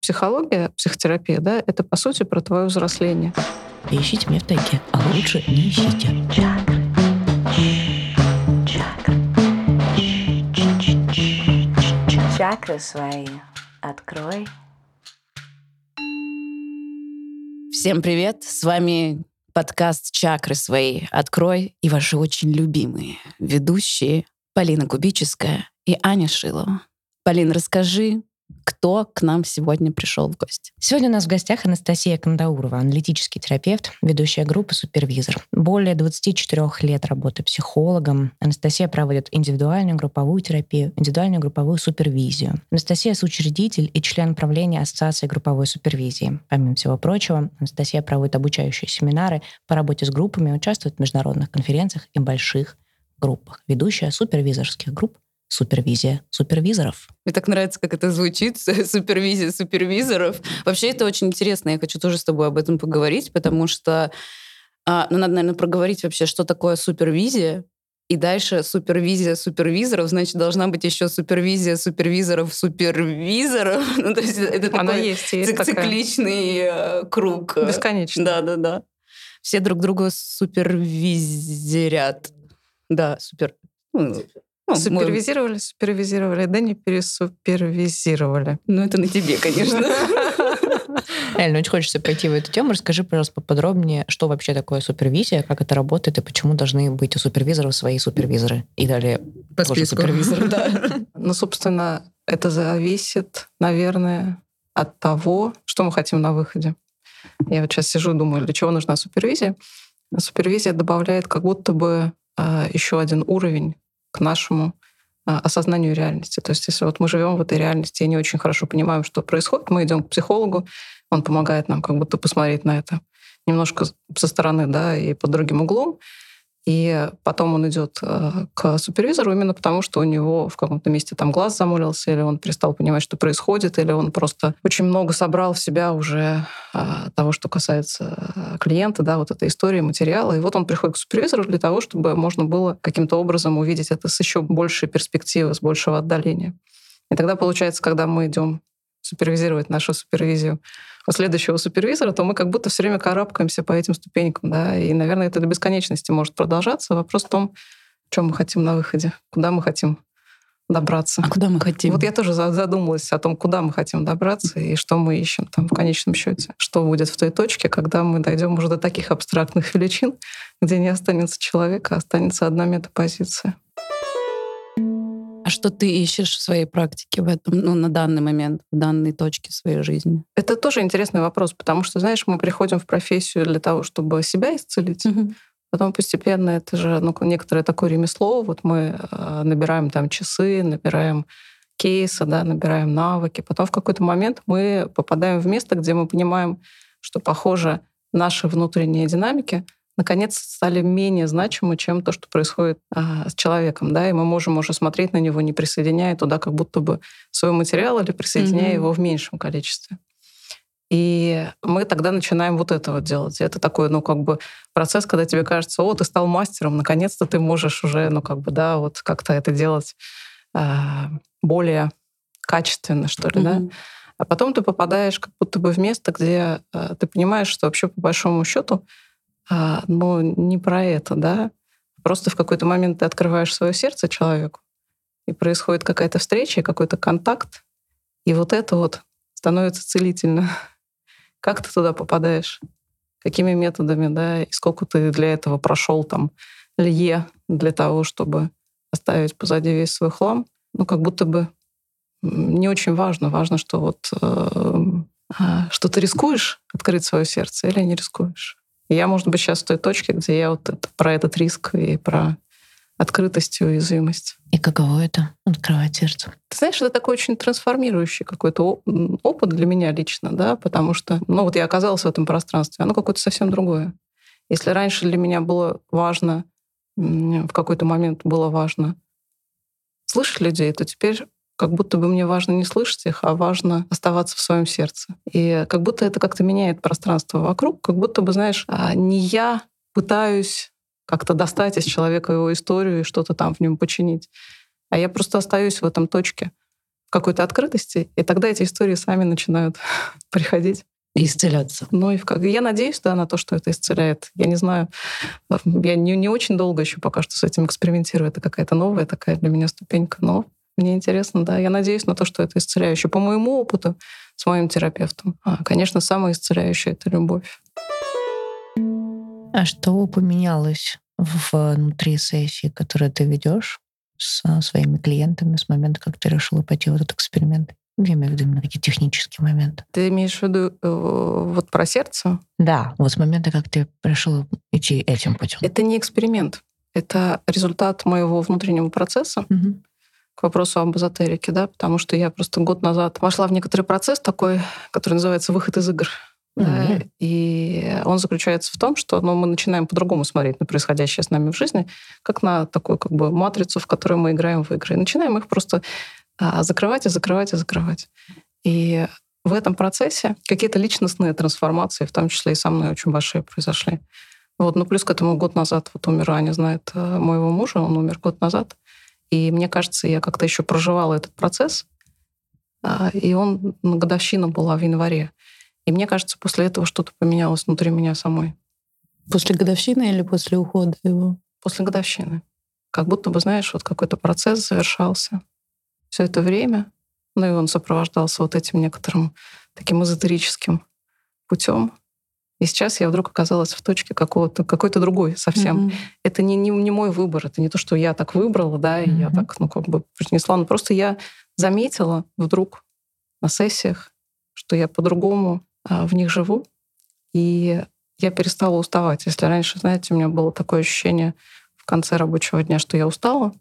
психология, психотерапия, да, это по сути про твое взросление. Ищите меня в тайге, а лучше не ищите. Чакры свои открой. Всем привет! С вами подкаст «Чакры свои открой» и ваши очень любимые ведущие Полина Кубическая и Аня Шилова. Полин, расскажи, кто к нам сегодня пришел в гости. Сегодня у нас в гостях Анастасия Кандаурова, аналитический терапевт, ведущая группы «Супервизор». Более 24 лет работы психологом. Анастасия проводит индивидуальную групповую терапию, индивидуальную групповую супервизию. Анастасия — соучредитель и член правления Ассоциации групповой супервизии. Помимо всего прочего, Анастасия проводит обучающие семинары по работе с группами, участвует в международных конференциях и больших группах. Ведущая супервизорских групп супервизия супервизоров. Мне так нравится, как это звучит, супервизия супервизоров. Вообще это очень интересно, я хочу тоже с тобой об этом поговорить, потому что а, ну, надо, наверное, проговорить вообще, что такое супервизия, и дальше супервизия супервизоров, значит, должна быть еще супервизия супервизоров супервизоров. ну, то есть это Она такой есть, есть цик- цикличный э, круг. Бесконечно. Да, да, да. Все друг друга супервизерят. Да, супер. Ну, ну, мы- Супервизировали, супервизировали, да не пересупервизировали. Ну, это на тебе, конечно. Реально, очень хочется пойти в эту тему. Расскажи, пожалуйста, поподробнее, что вообще такое супервизия, как это работает и почему должны быть у супервизоров свои супервизоры. И далее По тоже списку. супервизоры. Да. Ну, собственно, это зависит, наверное, от того, что мы хотим на выходе. Я вот сейчас сижу и думаю, для чего нужна супервизия. Супервизия добавляет как будто бы а, еще один уровень к нашему а, осознанию реальности. То есть если вот мы живем в этой реальности и не очень хорошо понимаем, что происходит, мы идем к психологу, он помогает нам как будто посмотреть на это немножко со стороны, да, и под другим углом. И потом он идет э, к супервизору именно потому, что у него в каком-то месте там глаз замылился, или он перестал понимать, что происходит, или он просто очень много собрал в себя уже а, того, что касается э, клиента, да, вот этой истории, материала. И вот он приходит к супервизору для того, чтобы можно было каким-то образом увидеть это с еще большей перспективы, с большего отдаления. И тогда получается, когда мы идем супервизировать нашу супервизию у следующего супервизора, то мы как будто все время карабкаемся по этим ступенькам, да, и, наверное, это до бесконечности может продолжаться. Вопрос в том, чем мы хотим на выходе, куда мы хотим добраться. А куда мы хотим? Вот я тоже за- задумалась о том, куда мы хотим добраться и что мы ищем там в конечном счете. Что будет в той точке, когда мы дойдем уже до таких абстрактных величин, где не останется человека, а останется одна метапозиция. А что ты ищешь в своей практике в этом, ну, на данный момент, в данной точке своей жизни? Это тоже интересный вопрос, потому что, знаешь, мы приходим в профессию для того, чтобы себя исцелить, Потом постепенно это же ну, некоторое такое ремесло. Вот мы э, набираем там часы, набираем кейсы, да, набираем навыки. Потом в какой-то момент мы попадаем в место, где мы понимаем, что, похоже, наши внутренние динамики наконец стали менее значимы, чем то, что происходит а, с человеком, да, и мы можем уже смотреть на него, не присоединяя туда как будто бы свой материал или присоединяя Мгм. его в меньшем количестве. И мы тогда начинаем вот это вот делать. Это такой, ну, как бы процесс, когда тебе кажется, о, ты стал мастером, наконец-то ты можешь уже, ну, как бы, да, вот как-то это делать а, более качественно, что ли, да. Мгм. А потом ты попадаешь как будто бы в место, где а, ты понимаешь, что вообще по большому счету, а, ну, не про это, да. Просто в какой-то момент ты открываешь свое сердце человеку, и происходит какая-то встреча, какой-то контакт, и вот это вот становится целительно. Как ты туда попадаешь? Какими методами, да, и сколько ты для этого прошел там лье для того, чтобы оставить позади весь свой хлам? Ну, как будто бы не очень важно. Важно, что вот э, а, что ты рискуешь открыть свое сердце или не рискуешь. И я, может быть, сейчас в той точке, где я вот это, про этот риск и про открытость и уязвимость. И каково это — открывать сердце? Ты знаешь, это такой очень трансформирующий какой-то опыт для меня лично, да, потому что, ну вот я оказалась в этом пространстве, оно какое-то совсем другое. Если раньше для меня было важно, в какой-то момент было важно слышать людей, то теперь как будто бы мне важно не слышать их, а важно оставаться в своем сердце. И как будто это как-то меняет пространство вокруг, как будто бы, знаешь, а, не я пытаюсь как-то достать из человека его историю и что-то там в нем починить, а я просто остаюсь в этом точке, какой-то открытости, и тогда эти истории сами начинают приходить. И исцеляться. Ну и как... я надеюсь, да, на то, что это исцеляет. Я не знаю, я не, не очень долго еще пока что с этим экспериментирую. Это какая-то новая такая для меня ступенька, но мне интересно, да. Я надеюсь на то, что это исцеляющее. По моему опыту с моим терапевтом, а, конечно, самое исцеляющее — это любовь. А что поменялось внутри сессии, которую ты ведешь с своими клиентами с момента, как ты решила пойти в этот эксперимент? Я имею в виду именно такие технические моменты. Ты имеешь в виду э, вот про сердце? Да, вот с момента, как ты решила идти этим путем. Это не эксперимент. Это результат моего внутреннего процесса. Мгм. К вопросу об эзотерике, да, потому что я просто год назад вошла в некоторый процесс такой, который называется выход из игр. Да, Мгм. и он заключается в том, что ну, мы начинаем по-другому смотреть на происходящее с нами в жизни, как на такую как бы матрицу, в которой мы играем в игры. И начинаем их просто а, закрывать и закрывать и закрывать. И в этом процессе какие-то личностные трансформации, в том числе и со мной, очень большие произошли. Вот, ну плюс к этому год назад вот умер, Аня знает э, моего мужа, он умер год назад. И мне кажется, я как-то еще проживала этот процесс, а, и он, годовщина была в январе. И мне кажется, после этого что-то поменялось внутри меня самой. После годовщины или после ухода его? После годовщины. Как будто бы, знаешь, вот какой-то процесс завершался. Все это время, ну и он сопровождался вот этим некоторым таким эзотерическим путем. И сейчас я вдруг оказалась в точке какого-то, какой-то другой совсем. Мгм. Это не, не, не мой выбор, это не то, что я так выбрала, да, и я Мгм. так, ну, как бы принесла. Но просто я заметила вдруг на сессиях, что я по-другому а, в них живу, и я перестала уставать. Если раньше, знаете, у меня было такое ощущение в конце рабочего дня, что я устала,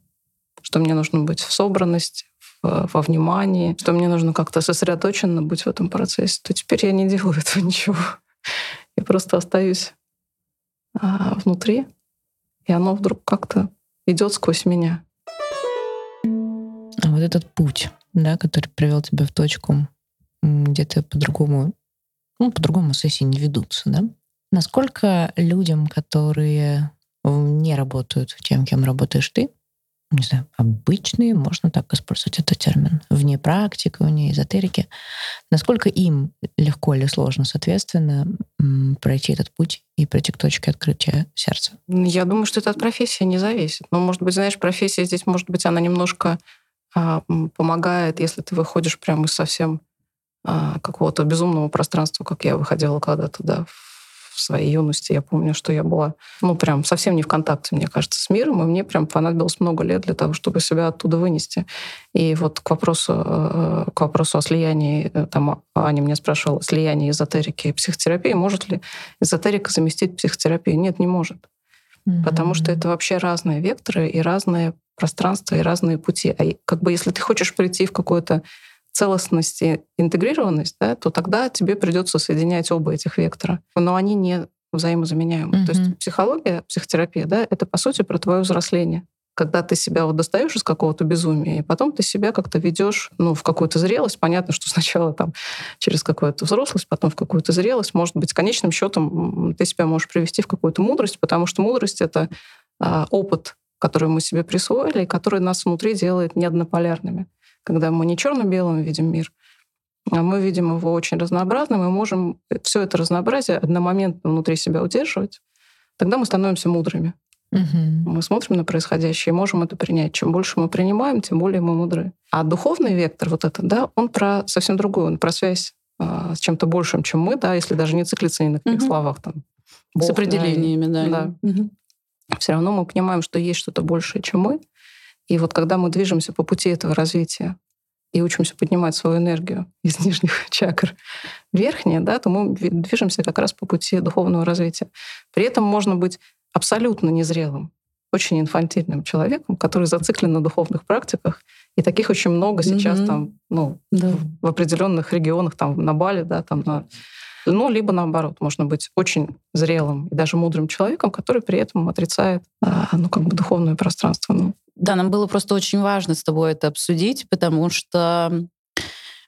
что мне нужно быть в собранности, в- во внимании, что мне нужно как-то сосредоточенно быть в этом процессе, то теперь я не делаю этого ничего. Я просто остаюсь а, внутри, и оно вдруг как-то идет сквозь меня. А вот этот путь, да, который привел тебя в точку, где ты по-другому, ну, по-другому сессии не ведутся, да? Насколько людям, которые не работают тем, кем работаешь ты, не знаю, обычные, можно так использовать этот термин, вне практики, вне эзотерики, насколько им легко или сложно, соответственно, пройти этот путь и прийти к точке открытия сердца? Я думаю, что это от профессии не зависит. Но, может быть, знаешь, профессия здесь, может быть, она немножко а, помогает, если ты выходишь прямо из совсем а, какого-то безумного пространства, как я выходила когда-то, да, в своей юности. Я помню, что я была, ну, прям совсем не в контакте, мне кажется, с миром, и мне прям понадобилось много лет для того, чтобы себя оттуда вынести. И вот к вопросу, э, к вопросу о слиянии, э, там Аня меня спрашивала, слияние эзотерики и психотерапии, может ли эзотерика заместить психотерапию? Нет, не может. Потому что это вообще разные векторы и разные пространства и разные пути. А как бы если ты хочешь прийти в какую-то целостность и интегрированность, да, то тогда тебе придется соединять оба этих вектора. Но они не взаимозаменяемы. То Мгм. есть психология, психотерапия, да, это по сути про твое взросление. Когда ты себя вот достаешь из какого-то безумия, и потом ты себя как-то ведешь ну, в какую-то зрелость. Понятно, что сначала там через какую-то взрослость, потом в какую-то зрелость. Может быть, конечным счетом ты себя можешь привести в какую-то мудрость, потому что мудрость — это а, опыт, который мы себе присвоили, и который нас внутри делает неоднополярными. Когда мы не черно-белым видим мир, а мы видим его очень разнообразным, и можем все это разнообразие одномоментно внутри себя удерживать, тогда мы становимся мудрыми. Мгм. Мы смотрим на происходящее и можем это принять. Чем больше мы принимаем, тем более мы мудры. А духовный вектор вот этот, да, он про совсем другое, он про связь а, с чем-то большим, чем мы, да, если даже не циклиться ни на каких Мгм. словах там. С Бог, да, и- определениями, да. да. Мгм. Все равно мы понимаем, что есть что-то большее, чем мы. И вот когда мы движемся по пути этого развития и учимся поднимать свою энергию из нижних чакр в верхние, да, то мы ви- движемся как раз по пути духовного развития. При этом можно быть абсолютно незрелым, очень инфантильным человеком, который зациклен на духовных практиках. И таких очень много сейчас Мгм. там, ну, Да. в определенных регионах, там на Бали, да, там на ну, либо наоборот, можно быть очень зрелым и даже мудрым человеком, который при этом отрицает, а, ну, как бы духовное пространство. Ну, Да, нам было просто очень важно с тобой это обсудить, потому что,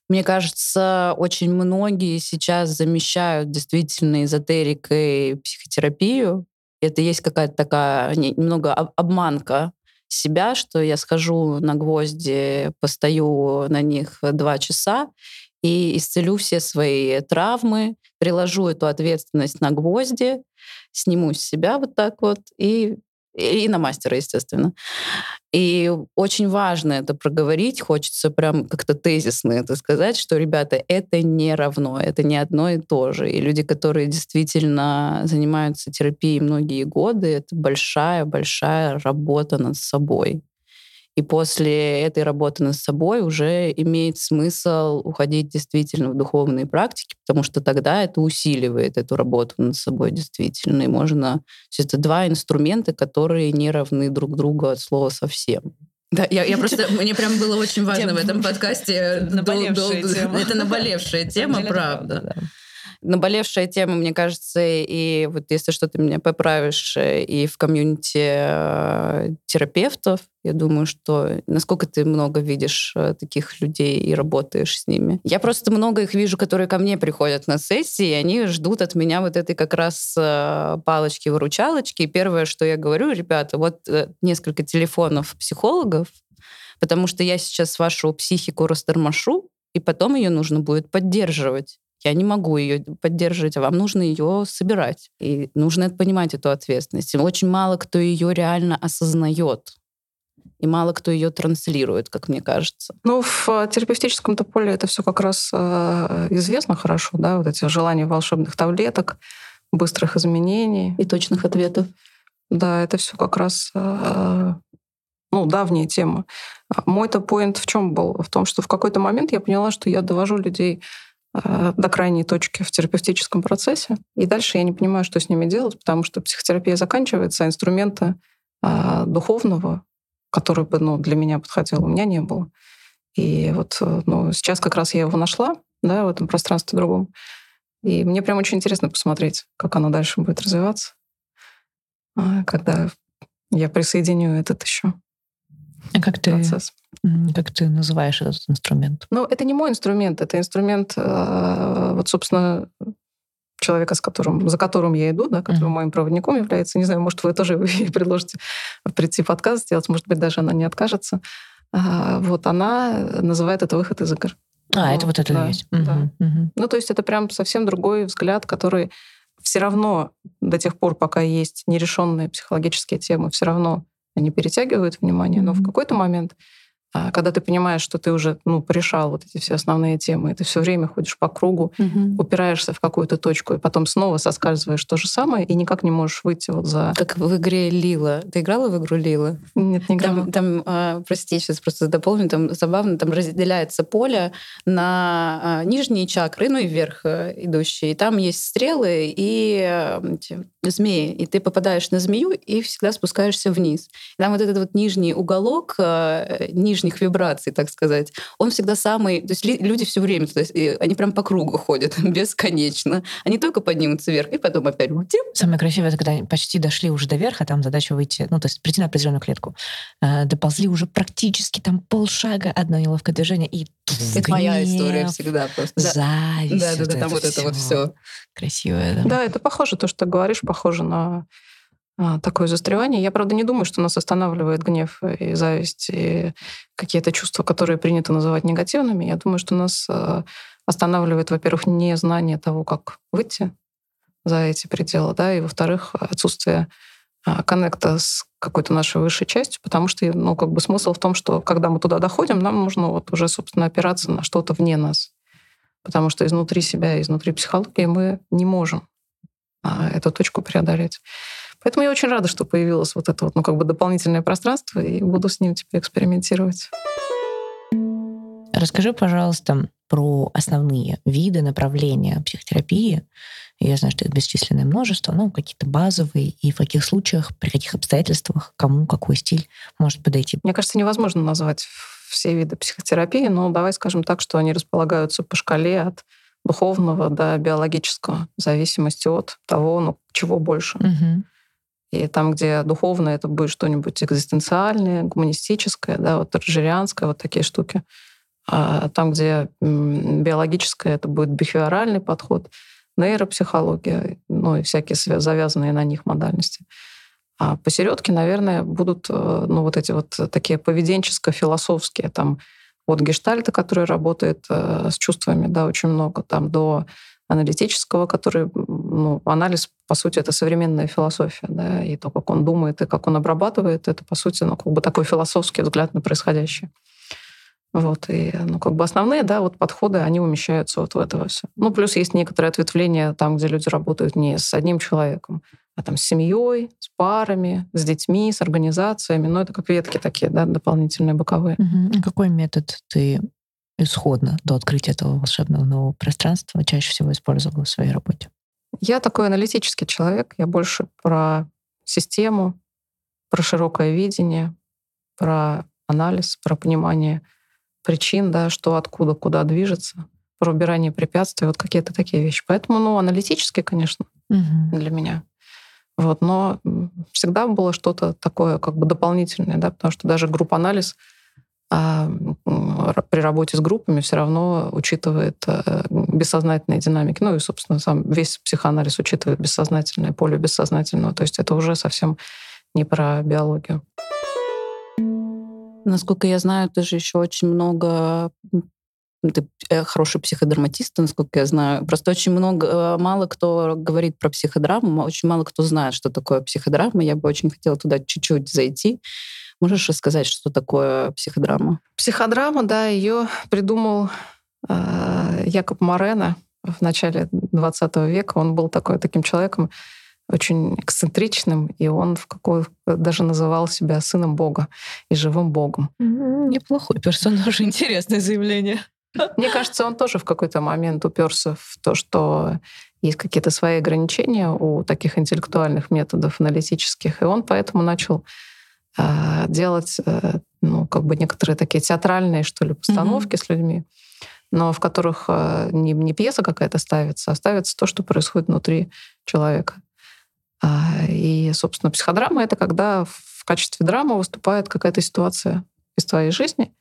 мне кажется, очень многие сейчас замещают действительно эзотерикой психотерапию. Это есть какая-то такая не- немного об- обманка себя, что я схожу на гвозди, постою на них два часа и исцелю все свои травмы, приложу эту ответственность на гвозди, сниму с себя вот так вот и и на мастера, естественно. И очень важно это проговорить, хочется прям как-то тезисно это сказать, что, ребята, это не равно, это не одно и то же. И люди, которые действительно занимаются терапией многие годы, это большая-большая работа над собой. И после этой работы над собой уже имеет смысл уходить действительно в духовные практики, потому что тогда это усиливает эту работу над собой действительно. И можно... Это два инструмента, которые не равны друг другу от слова совсем. Да, я, я просто мне прям было очень важно в этом подкасте. Наболевшая тема. Это наболевшая тема, правда наболевшая тема, мне кажется, и вот если что, ты меня поправишь, э, и в комьюнити э, терапевтов, я думаю, что насколько ты много видишь э, таких людей и работаешь с ними. Я просто много их вижу, которые ко мне приходят на сессии, и они ждут от меня вот этой как раз палочки-выручалочки. И первое, что я говорю, ребята, вот несколько телефонов психологов, потому что я сейчас вашу психику растормошу, и потом ее нужно будет поддерживать. Я не могу ее поддерживать, а вам нужно ее собирать. И нужно понимать эту ответственность. И очень мало кто ее реально осознает. И мало кто ее транслирует, как мне кажется. Ну, в э, терапевтическом-то поле это все как раз э, известно хорошо, да, вот эти желания волшебных таблеток, быстрых изменений. И точных ответов. Да, это все как раз э, ну, давняя тема. Мой-то поинт в чем был? В том, что в какой-то момент я поняла, что я довожу людей до крайней точки в терапевтическом процессе. И дальше я не понимаю, что с ними делать, потому что психотерапия заканчивается, а инструмента а, духовного, который бы ну, для меня подходил, у меня не было. И вот э, ну, сейчас как раз я его нашла да, в этом пространстве другом. И мне прям очень интересно посмотреть, как оно дальше будет развиваться, а, когда я присоединю этот еще как ты, процесс. Как ты называешь этот инструмент? Ну, это не мой инструмент, это инструмент, э, вот, собственно, человека, с которым, за которым я иду, да, который uh-huh. моим проводником является. Не знаю, может, вы тоже предложите прийти подкаст сделать, может быть, даже она не откажется. А, вот она называет это выход из игр. А, вот, это вот это да, есть. Да. Угу. Ну, то есть это прям совсем другой взгляд, который все равно до тех пор, пока есть нерешенные психологические темы, все равно они перетягивают внимание, но в какой-то момент а когда ты понимаешь, что ты уже ну, порешал вот эти все основные темы, и ты все время ходишь по кругу, угу. упираешься в какую-то точку, и потом снова соскальзываешь то же самое, и никак не можешь выйти вот за... Как в игре Лила. Ты играла в игру Лила? Нет, не играла. Там, там а, прости, сейчас просто дополню, там забавно, там разделяется поле на а, нижние чакры, ну и вверх а, идущие. И там есть стрелы и а, эти, змеи. И ты попадаешь на змею и всегда спускаешься вниз. И там вот этот вот нижний уголок, нижний нижних вибраций, так сказать, он всегда самый... То есть люди все время, то есть, они прям по кругу ходят бесконечно. Они только поднимутся вверх, и потом опять... Самое красивое, это когда почти дошли уже до верха, там задача выйти, ну, то есть прийти на определенную клетку. Э, доползли уже практически там полшага, одно неловкое движение, и это моя история всегда просто. Зависть. Да, да, да, там вот это вот все. Красивое, да. Да, это похоже, то, что ты говоришь, похоже на а, такое застревание. Я, правда, не думаю, что нас останавливает гнев и зависть, и какие-то чувства, которые принято называть негативными. Я думаю, что нас а, останавливает, во-первых, незнание того, как выйти за эти пределы, да, и, во-вторых, отсутствие а, коннекта с какой-то нашей высшей частью, потому что, ну, как бы смысл в том, что когда мы туда доходим, нам нужно вот уже, собственно, опираться на что-то вне нас. Потому что изнутри себя, изнутри психологии мы не можем эту точку преодолеть. Поэтому я очень рада, что появилось вот это вот, ну, как бы дополнительное пространство, и буду с ним теперь экспериментировать. Расскажи, пожалуйста, про основные виды направления психотерапии. Я знаю, что их бесчисленное множество, ну, какие-то базовые, и в каких случаях, при каких обстоятельствах, кому какой стиль может подойти. Мне кажется, невозможно назвать все виды психотерапии, но давай скажем так, что они располагаются по шкале от духовного до биологического, в зависимости от того, ну, чего больше. Угу. И там, где духовное, это будет что-нибудь экзистенциальное, гуманистическое, да, вот торжерианское, вот такие штуки. А там, где биологическое, это будет бихевиоральный подход, нейропсихология, ну и всякие завязанные на них модальности. А посередке, наверное, будут э, ну, вот эти вот такие поведенческо-философские, там, от гештальта, который работает э, с чувствами, да, очень много, там, до аналитического, который, ну, анализ, по сути, это современная философия, да, и то, как он думает, и как он обрабатывает, это, по сути, ну, как бы такой философский взгляд на происходящее. Вот, и, ну, как бы основные, да, вот подходы, они умещаются вот в это все. Ну, плюс есть некоторые ответвления там, где люди работают не с одним человеком, а там с семьей, с парами, с детьми, с организациями. Ну, это как ветки такие, да, дополнительные, боковые. Угу. Какой метод ты исходно до открытия этого волшебного нового пространства чаще всего использовала в своей работе? Я такой аналитический человек. Я больше про систему, про широкое видение, про анализ, про понимание причин, да, что откуда, куда движется, про убирание препятствий, вот какие-то такие вещи. Поэтому, ну, аналитически, конечно, угу. для меня. Вот, но всегда было что-то такое как бы дополнительное, да, потому что даже групп-анализ а, при работе с группами все равно учитывает э, бессознательные динамики. Ну и, собственно, сам весь психоанализ учитывает бессознательное, поле бессознательного. То есть это уже совсем не про биологию. Насколько я знаю, ты же еще очень много ты э, хороший психодраматист, насколько я знаю. Просто очень много, э, мало кто говорит про психодраму, очень мало кто знает, что такое психодрама. Я бы очень хотела туда чуть-чуть зайти. Можешь рассказать, что такое психодрама? Психодрама, да, ее придумал э, Якоб Морено в начале 20 века. Он был такой, таким человеком, очень эксцентричным, и он в какой даже называл себя сыном Бога и живым Богом. Неплохой персонаж, интересное заявление. Мне кажется, он тоже в какой-то момент уперся в то, что есть какие-то свои ограничения у таких интеллектуальных методов аналитических, и он поэтому начал делать, э, ну, как бы некоторые такие театральные, что ли, постановки mm-hmm. с людьми, но в которых э, не, не пьеса какая-то ставится, а ставится то, что происходит внутри человека. А, и, собственно, психодрама — это когда в качестве драмы выступает какая-то ситуация из твоей жизни,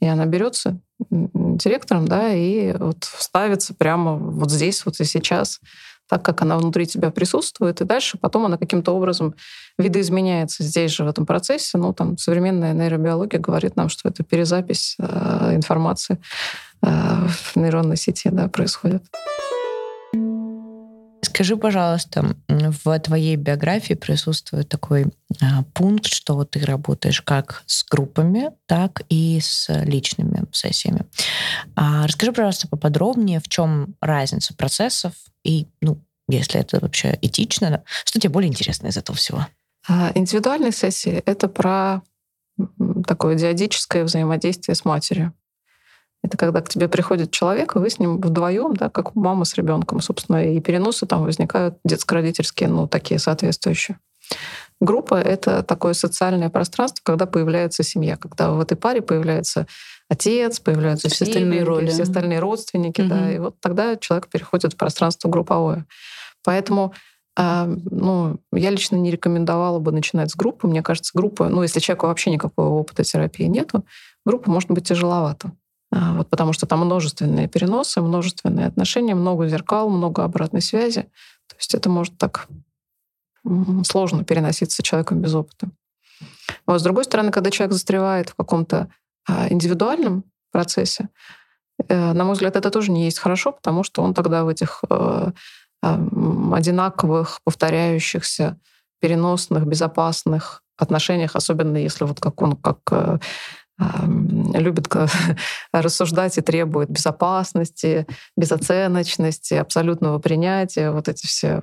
и она берется директором, да, и вот ставится прямо вот здесь, вот и сейчас, так как она внутри тебя присутствует, и дальше потом она каким-то образом видоизменяется здесь же, в этом процессе. Ну, там современная нейробиология говорит нам, что это перезапись э, информации э, в нейронной сети, да, происходит. Скажи, пожалуйста, в твоей биографии присутствует такой а, пункт, что ты работаешь как с группами, так и с личными сессиями. А, расскажи, пожалуйста, поподробнее, в чем разница процессов и, ну, если это вообще этично, что тебе более интересно из этого всего? А, индивидуальные сессии — это про такое диадическое взаимодействие с матерью. Это когда к тебе приходит человек, и вы с ним вдвоем, да, как мама с ребенком, собственно, и переносы там возникают детско-родительские, ну, такие соответствующие. Группа — это такое социальное пространство, когда появляется семья, когда в этой паре появляется отец, появляются все остальные роли, все остальные родственники, угу. да, и вот тогда человек переходит в пространство групповое. Поэтому а, ну, я лично не рекомендовала бы начинать с группы. Мне кажется, группа, ну, если человеку вообще никакого опыта терапии нету, группа может быть тяжеловато. А, вот потому что там множественные переносы, множественные отношения, много зеркал, много обратной связи. То есть это может так сложно переноситься человеком без опыта. Вот с другой стороны, когда человек застревает в каком-то а, индивидуальном процессе, э, на мой взгляд, это тоже не есть хорошо, потому что он тогда в этих э, одинаковых, повторяющихся, переносных, безопасных отношениях, особенно если вот как он как э, любит рассуждать и требует безопасности, безоценочности, абсолютного принятия, вот эти все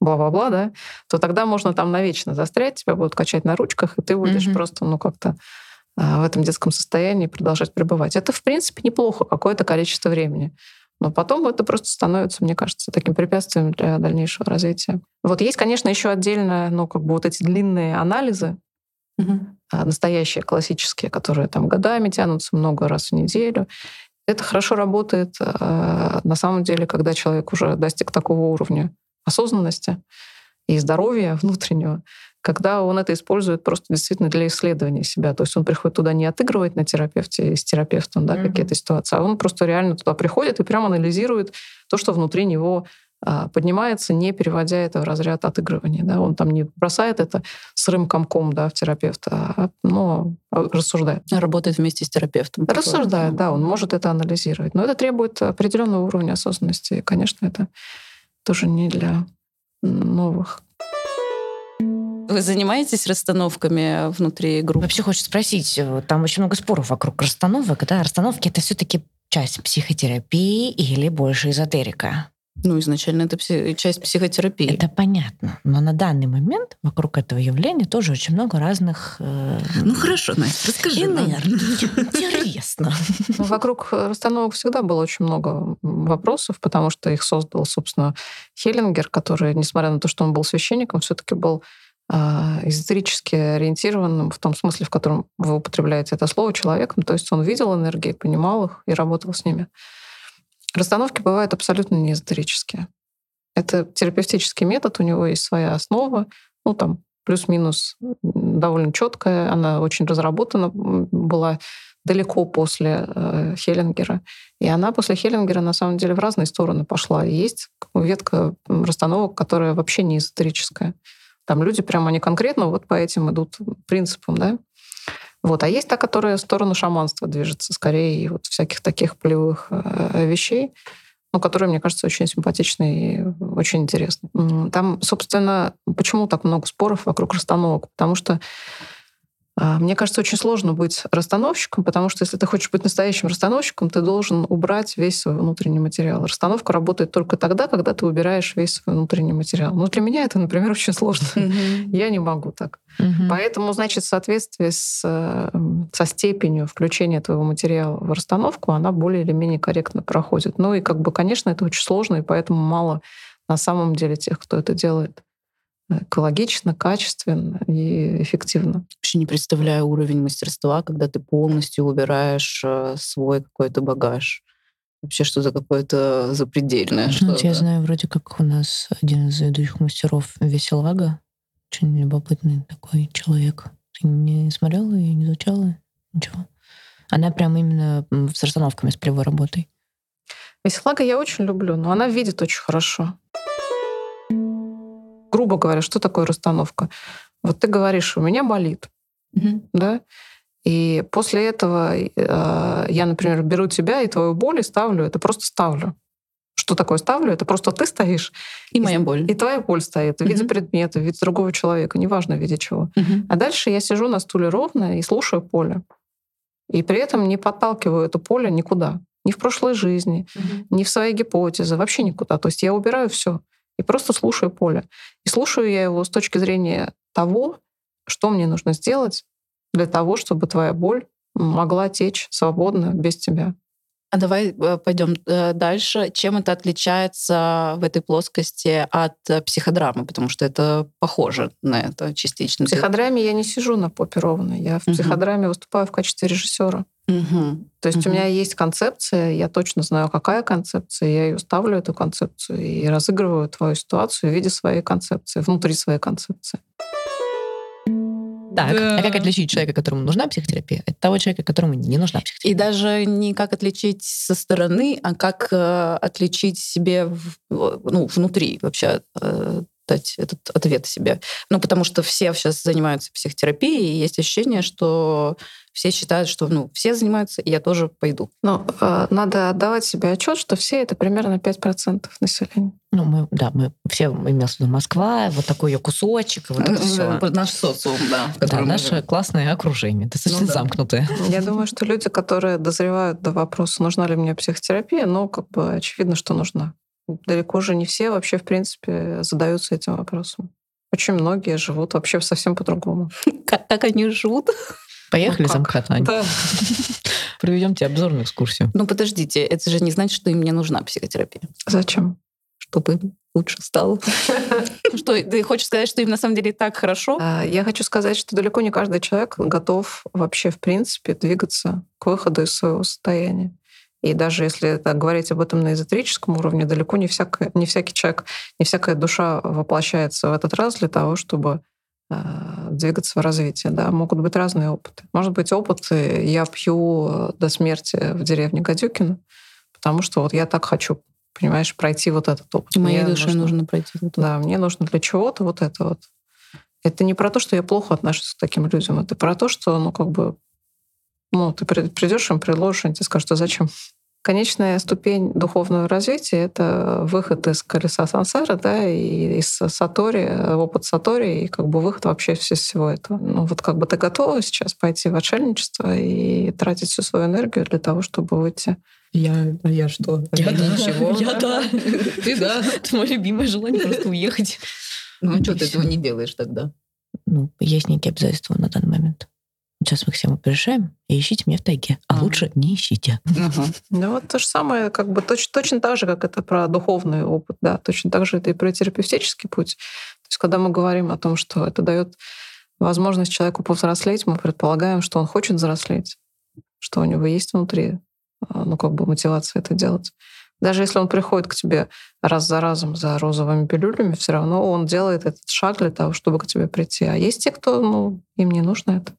бла-бла-бла, да, то тогда можно там навечно застрять, тебя будут качать на ручках, и ты будешь mm-hmm. просто, ну, как-то а, в этом детском состоянии продолжать пребывать. Это, в принципе, неплохо, какое-то количество времени. Но потом это просто становится, мне кажется, таким препятствием для дальнейшего развития. Вот есть, конечно, еще отдельно, ну, как бы вот эти длинные анализы, угу. Настоящие, классические, которые там годами тянутся много раз в неделю. Это хорошо работает а, на самом деле, когда человек уже достиг такого уровня осознанности и здоровья внутреннего, когда он это использует просто действительно для исследования себя. То есть он приходит туда не отыгрывать на терапевте с терапевтом да, mm-hmm. какие-то ситуации, а он просто реально туда приходит и прямо анализирует то, что внутри него а, поднимается, не переводя это в разряд отыгрывания. Да? Он там не бросает это сырым комком да, в терапевта, а ну, рассуждает. Работает вместе с терапевтом. Рассуждает, да, он может это анализировать. Но это требует определенного уровня осознанности. И, конечно, это тоже не для новых. Вы занимаетесь расстановками внутри группы? Вообще хочется спросить, э, там очень много споров вокруг расстановок. Да? Расстановки — это все таки часть психотерапии или больше эзотерика? Ну, изначально это пси- часть психотерапии. Это понятно. Но на данный момент вокруг этого явления тоже очень много разных... Э, Ну хорошо, Настя, расскажи. Интересно. Ну, Вокруг расстановок всегда было очень много вопросов, потому что их создал, собственно, Хеллингер, который, несмотря на то, что он был священником, все-таки был а, эзотерически ориентированным в том смысле, в котором вы употребляете это слово, человеком. То есть он видел энергии, понимал их и работал с ними. Расстановки бывают абсолютно не эзотерические. Это терапевтический метод, у него есть своя основа, ну там плюс-минус довольно четкая, она очень разработана была далеко после э, Хеллингера. И она после Хеллингера на самом деле в разные стороны пошла. Есть ветка расстановок, которая вообще не эзотерическая. Там люди прямо они конкретно вот по этим идут принципам, да. Вот. А есть та, которая в сторону шаманства движется, скорее, и вот всяких таких полевых э, вещей, ну, которые, мне кажется, очень симпатичны и очень интересны. Там, собственно, почему так много споров вокруг расстановок? Потому что мне кажется, очень сложно быть расстановщиком, потому что если ты хочешь быть настоящим расстановщиком, ты должен убрать весь свой внутренний материал. Расстановка работает только тогда, когда ты убираешь весь свой внутренний материал. Ну, для меня это, например, очень сложно. Мгм. Я не могу так. Мгм. Поэтому, значит, в соответствии с, э, со степенью включения твоего материала в расстановку, она более или менее корректно проходит. Ну и, как бы, конечно, это очень сложно, и поэтому мало на самом деле тех, кто это делает экологично, качественно и эффективно. Вообще не представляю уровень мастерства, когда ты полностью убираешь э, свой какой-то багаж. Вообще что-то какое-то запредельное. Ну, что вот я знаю, вроде как у нас один из ведущих мастеров Веселага, очень любопытный такой человек. Ты не смотрела ее, не изучала? Ничего. Она прям именно с расстановками, с полевой работой. Веселага я очень люблю, но она видит очень хорошо. Грубо говоря, что такое расстановка? Вот ты говоришь, у меня болит, Мгм. да? И после этого э, я, например, беру тебя и твою боль и ставлю, это просто ставлю. Что такое ставлю? Это просто ты стоишь, И моя боль. и твоя боль стоит в виде Мгм. предмета, в виде другого человека, неважно в виде чего. Мгм. А дальше я сижу на стуле ровно и слушаю поле. И при этом не подталкиваю это поле никуда. Ни в прошлой жизни, Мгм. ни в свои гипотезы, вообще никуда. То есть я убираю все и просто слушаю поле. И слушаю я его с точки зрения того, что мне нужно сделать для того, чтобы твоя боль могла течь свободно без тебя. А давай пойдем дальше. Чем это отличается в этой плоскости от э, психодрамы? Потому что это похоже на это частично. В психодраме я не сижу на попе ровно. Я в Мгм. психодраме выступаю в качестве режиссера. Мгм. То есть у Мгм. меня есть концепция, я точно знаю, какая концепция, я ее ставлю, эту концепцию, и разыгрываю твою ситуацию в виде своей концепции, внутри своей концепции. Так, Да. а как отличить человека, которому нужна психотерапия, от того человека, которому не нужна И психотерапия? даже не как отличить со стороны, а как э, отличить себе в- ну, внутри вообще э, дать этот ответ себе. Ну, потому что все сейчас занимаются психотерапией, и есть ощущение, что все считают, что ну, все занимаются, и я тоже пойду. Но э, надо отдавать себе отчет, что все это примерно 5% населения. Ну, мы, да, мы все имелся в виду Москва, вот такой ее кусочек, вот это все. Наш социум, да, Да, мы наше живем. классное окружение, достаточно Ну да. замкнутое. Я думаю, что люди, которые дозревают до вопроса, нужна ли мне психотерапия, ну, как бы очевидно, что нужна. Далеко же не все вообще, в принципе, задаются этим вопросом. Очень многие живут вообще совсем по-другому. Как, как они живут? Поехали Ну как? замкат, Ань. Да. Проведем тебе обзорную экскурсию. Ну, подождите, это же не значит, что им не нужна психотерапия. Зачем? Чтобы им лучше стало. Что, ты хочешь сказать, что им на самом деле так хорошо? А, Я хочу сказать, что далеко не каждый человек готов вообще, в принципе, двигаться к выходу из своего состояния. И даже если так, говорить об этом на эзотерическом уровне, далеко не, всякая, не всякий человек, не всякая душа воплощается в этот раз для того, чтобы э, двигаться в развитие. Да? Могут быть разные опыты. Может быть, опыт э, «я пью до смерти в деревне Гадюкино», потому что вот я так хочу понимаешь, пройти вот этот опыт. Моей Мне душе нужно пройти. вот это. Да, мне нужно для чего-то вот это вот. Это не про то, что я плохо отношусь к таким людям, это про то, что, ну, как бы, ну, ты при- придешь им, предложишь, они тебе скажут, а зачем? Конечная ступень духовного развития — это выход из колеса сансары, да, и из сатори, опыт сатори, и как бы выход вообще из всего этого. Ну вот как бы ты готова сейчас пойти в отшельничество и тратить всю свою энергию для того, чтобы выйти Я, а я что? Я да. ничего. Я да. Ты да. Это мое любимое желание просто уехать. Ну, а что ты этого не делаешь тогда? Ну, есть некие обязательства на данный момент. Сейчас мы к всему порешаем, и ищите меня в тайге. А Ага. лучше не ищите. Ну вот то же самое, как бы точ- точно так же, как это про духовный опыт, да, точно так же это и про терапевтический путь. То есть когда мы говорим о том, что это дает возможность человеку повзрослеть, мы предполагаем, что он хочет взрослеть, что у него есть внутри, а, ну как бы мотивация это делать. Даже если он приходит к тебе раз за разом за розовыми пилюлями, все равно он делает этот шаг для того, чтобы к тебе прийти. А есть те, кто, ну, им не нужно это.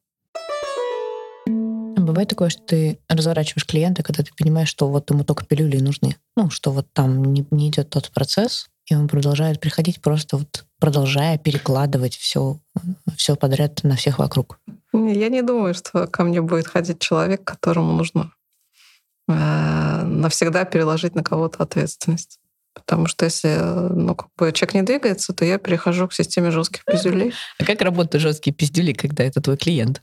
Бывает такое, что ты разворачиваешь клиента, когда ты понимаешь, что вот ему только пилюли нужны. Ну, что вот там не, не идет тот процесс, и он продолжает приходить, просто вот продолжая перекладывать все, все подряд на всех вокруг. Я не думаю, что ко мне будет ходить человек, которому нужно э, навсегда переложить на кого-то ответственность. Потому что если э, ну, как бы человек не двигается, то я перехожу к системе жестких пиздюлей. А как работают жесткие пиздюли, когда это твой клиент?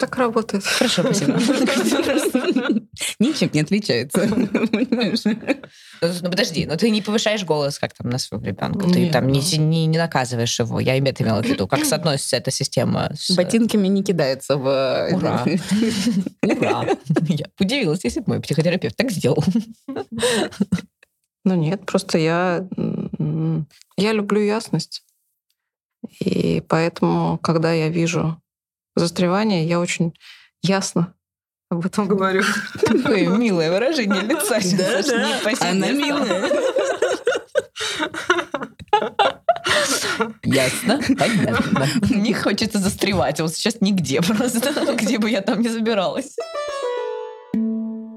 Так работает. Хорошо, спасибо. Ничем не отличается. Понимаешь? Ну подожди, но ты не повышаешь голос, как там на своего ребенка. Ты там не, ну. не, наказываешь его. Я это имела в виду. Как соотносится эта система с... Ботинками не кидается в... э, Ура. Ура! Я удивилась, если бы мой психотерапевт так сделал. Ну нет, просто я, я люблю ясность. И поэтому, когда я вижу застревание, я очень ясно об этом говорю. Такое милое выражение лица. не спасибо. Она милая. Ясно, понятно. Не хочется застревать. Вот сейчас нигде просто, где бы я там не забиралась.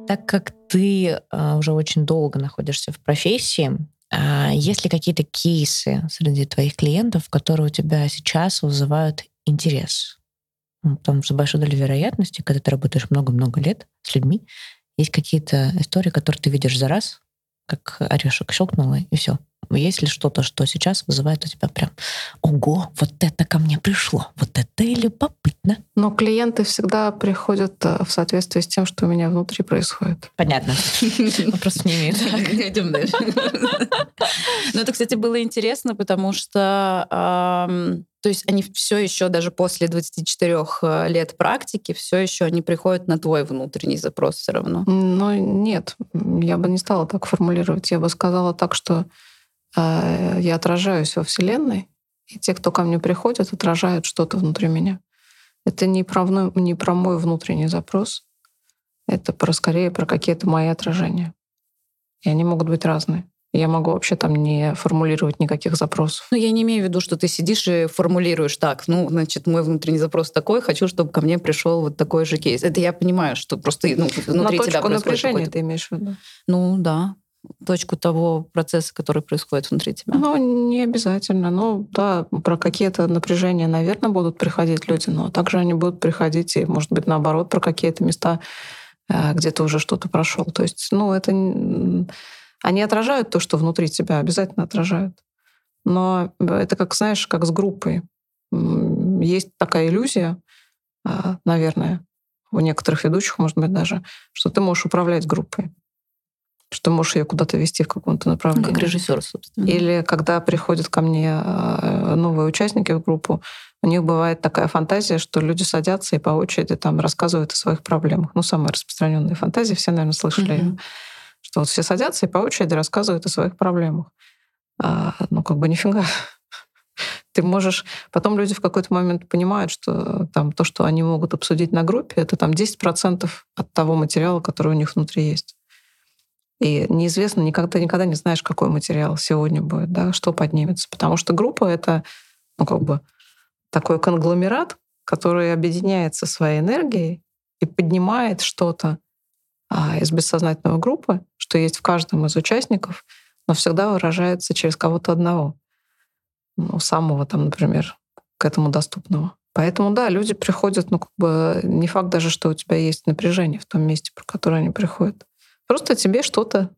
Так как ты а, уже очень долго находишься в профессии, а, есть ли какие-то кейсы среди твоих клиентов, которые у тебя сейчас вызывают интерес? Ну, Потому что с большой долей вероятности, когда ты работаешь много-много лет с людьми, есть какие-то истории, которые ты видишь за раз, как орешек щелкнуло, и все. Есть ли что-то, что сейчас вызывает у тебя прям «Ого, вот это ко мне пришло, вот это и любопытно». Но клиенты всегда приходят э, в соответствии с тем, что у меня внутри происходит. Понятно. Вопросов не имеет. Идем дальше. Ну, это, кстати, было интересно, потому что, то есть они все еще, даже после 24 э, лет практики, все еще они приходят на твой внутренний запрос все равно. Но нет, я бы не стала так формулировать. Я бы сказала так, что э, я отражаюсь во Вселенной, и те, кто ко мне приходят, отражают что-то внутри меня. Это не про, не про мой внутренний запрос, это про скорее про какие-то мои отражения. И они могут быть разные. Я могу вообще там не формулировать никаких запросов. Ну, я не имею в виду, что ты сидишь и формулируешь так, ну, значит, мой внутренний запрос такой, хочу, чтобы ко мне пришел вот такой же кейс. Это я понимаю, что просто ну, внутри На тебя точку напряжения ты имеешь в виду? Ну, да, точку того процесса, который происходит внутри тебя. Ну, не обязательно. Ну, да, про какие-то напряжения, наверное, будут приходить люди, но также они будут приходить и, может быть, наоборот, про какие-то места, э, где ты уже что-то прошел. То есть, ну, это... Они отражают то, что внутри тебя, обязательно отражают. Но это как, знаешь, как с группой. Есть такая иллюзия, а, наверное, у некоторых ведущих, может быть, даже, что ты можешь управлять группой, что ты можешь ее куда-то вести в каком-то направлении. как режиссер, собственно. Или когда приходят ко мне э, новые участники в группу, у них бывает такая фантазия, что люди садятся и по очереди там рассказывают о своих проблемах. Ну, самая распространенная фантазия, все, наверное, слышали её. Что вот все садятся и по очереди рассказывают о своих проблемах. А, ну, как бы нифига. Ты можешь... Потом люди в какой-то момент понимают, что там то, что они могут обсудить на группе, это там 10% от того материала, который у них внутри есть. И неизвестно, никогда, никогда не знаешь, какой материал сегодня будет, да, что поднимется. Потому что группа — это, ну, как бы такой конгломерат, который объединяется своей энергией и поднимает что-то из бессознательного группы, что есть в каждом из участников, но всегда выражается через кого-то одного. Ну, самого там, например, к этому доступного. Поэтому, да, люди приходят, ну, как бы не факт даже, что у тебя есть напряжение в том месте, про которое они приходят. Просто тебе что-то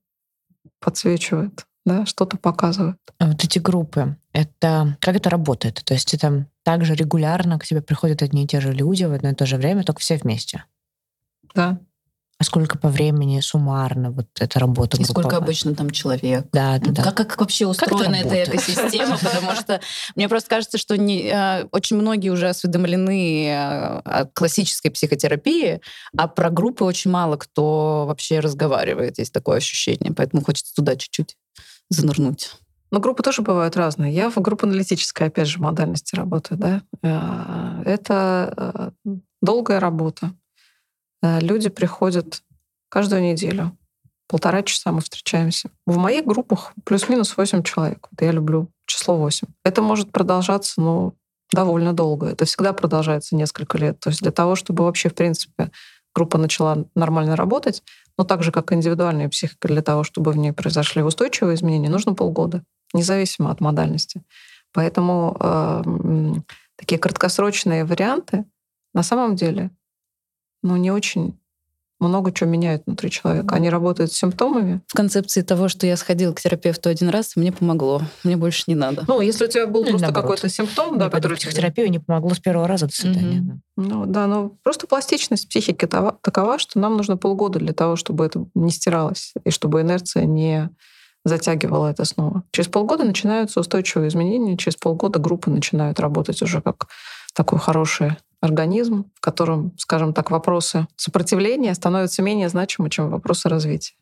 подсвечивает, да, что-то показывает. А вот эти группы, это как это работает? То есть это также регулярно к тебе приходят одни и те же люди в одно и то же время, только все вместе? Да. А сколько по времени суммарно вот эта работа И сколько групповая? обычно там человек? Да, да, да. Как, как вообще Как устроена эта работает? экосистема? Потому что мне просто кажется, что не, э, очень многие уже осведомлены э, о классической психотерапии, а про группы очень мало кто вообще разговаривает. Есть такое ощущение. Поэтому хочется туда чуть-чуть занырнуть. Но группы тоже бывают разные. Я в группе аналитической, опять же, модальности работаю. Да? Э, Это долгая работа. Э, Люди приходят каждую неделю. Полтора часа мы встречаемся. В моих группах плюс-минус 8 человек. Вот я люблю число 8. Это может продолжаться, ну, довольно долго. Это всегда продолжается несколько лет. То есть для того, чтобы вообще, в принципе, группа начала нормально работать, но так же, как индивидуальная психика, для того, чтобы в ней произошли устойчивые изменения, нужно полгода, независимо от модальности. Поэтому э, такие краткосрочные варианты на самом деле ну, не очень много чего меняют внутри человека. Они работают с симптомами. В концепции того, что я сходила к терапевту один раз, мне помогло. Мне больше не надо. Ну, если у тебя был Или просто наоборот. какой-то симптом, Не да, который тебе- психотерапию не помогло с первого раза, до свидания. Да. Ну да, ну просто пластичность психики такова, что нам нужно полгода для того, чтобы это не стиралось, и чтобы инерция не затягивала это снова. Через полгода начинаются устойчивые изменения, через полгода группы начинают работать уже как такой хороший организм, в котором, скажем так, вопросы сопротивления становятся менее значимы, чем вопросы развития.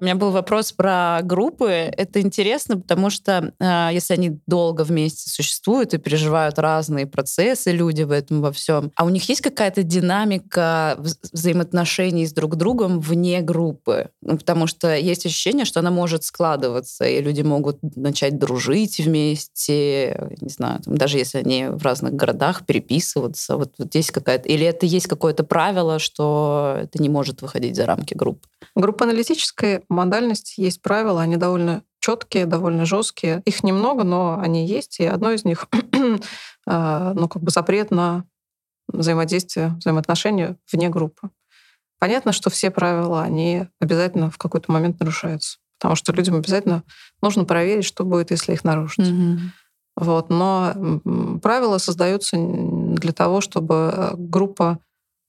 У меня был вопрос про группы. Это интересно, потому что э, если они долго вместе существуют и переживают разные процессы, люди в этом во всем, а у них есть какая-то динамика вз- взаимоотношений с друг другом вне группы? Ну, потому что есть ощущение, что она может складываться, и люди могут начать дружить вместе, не знаю, там, даже если они в разных городах переписываться. Вот, вот есть какая-то... Или это есть какое-то правило, что это не может выходить за рамки группы? Группа аналитической модальности есть правила, они довольно четкие, довольно жесткие. Их немного, но они есть, и одно из них, а, ну, как бы запрет на взаимодействие, взаимоотношения вне группы. Понятно, что все правила, они обязательно в какой-то момент нарушаются, потому что людям обязательно нужно проверить, что будет, если их нарушить. Вот. Но правила создаются для того, чтобы группа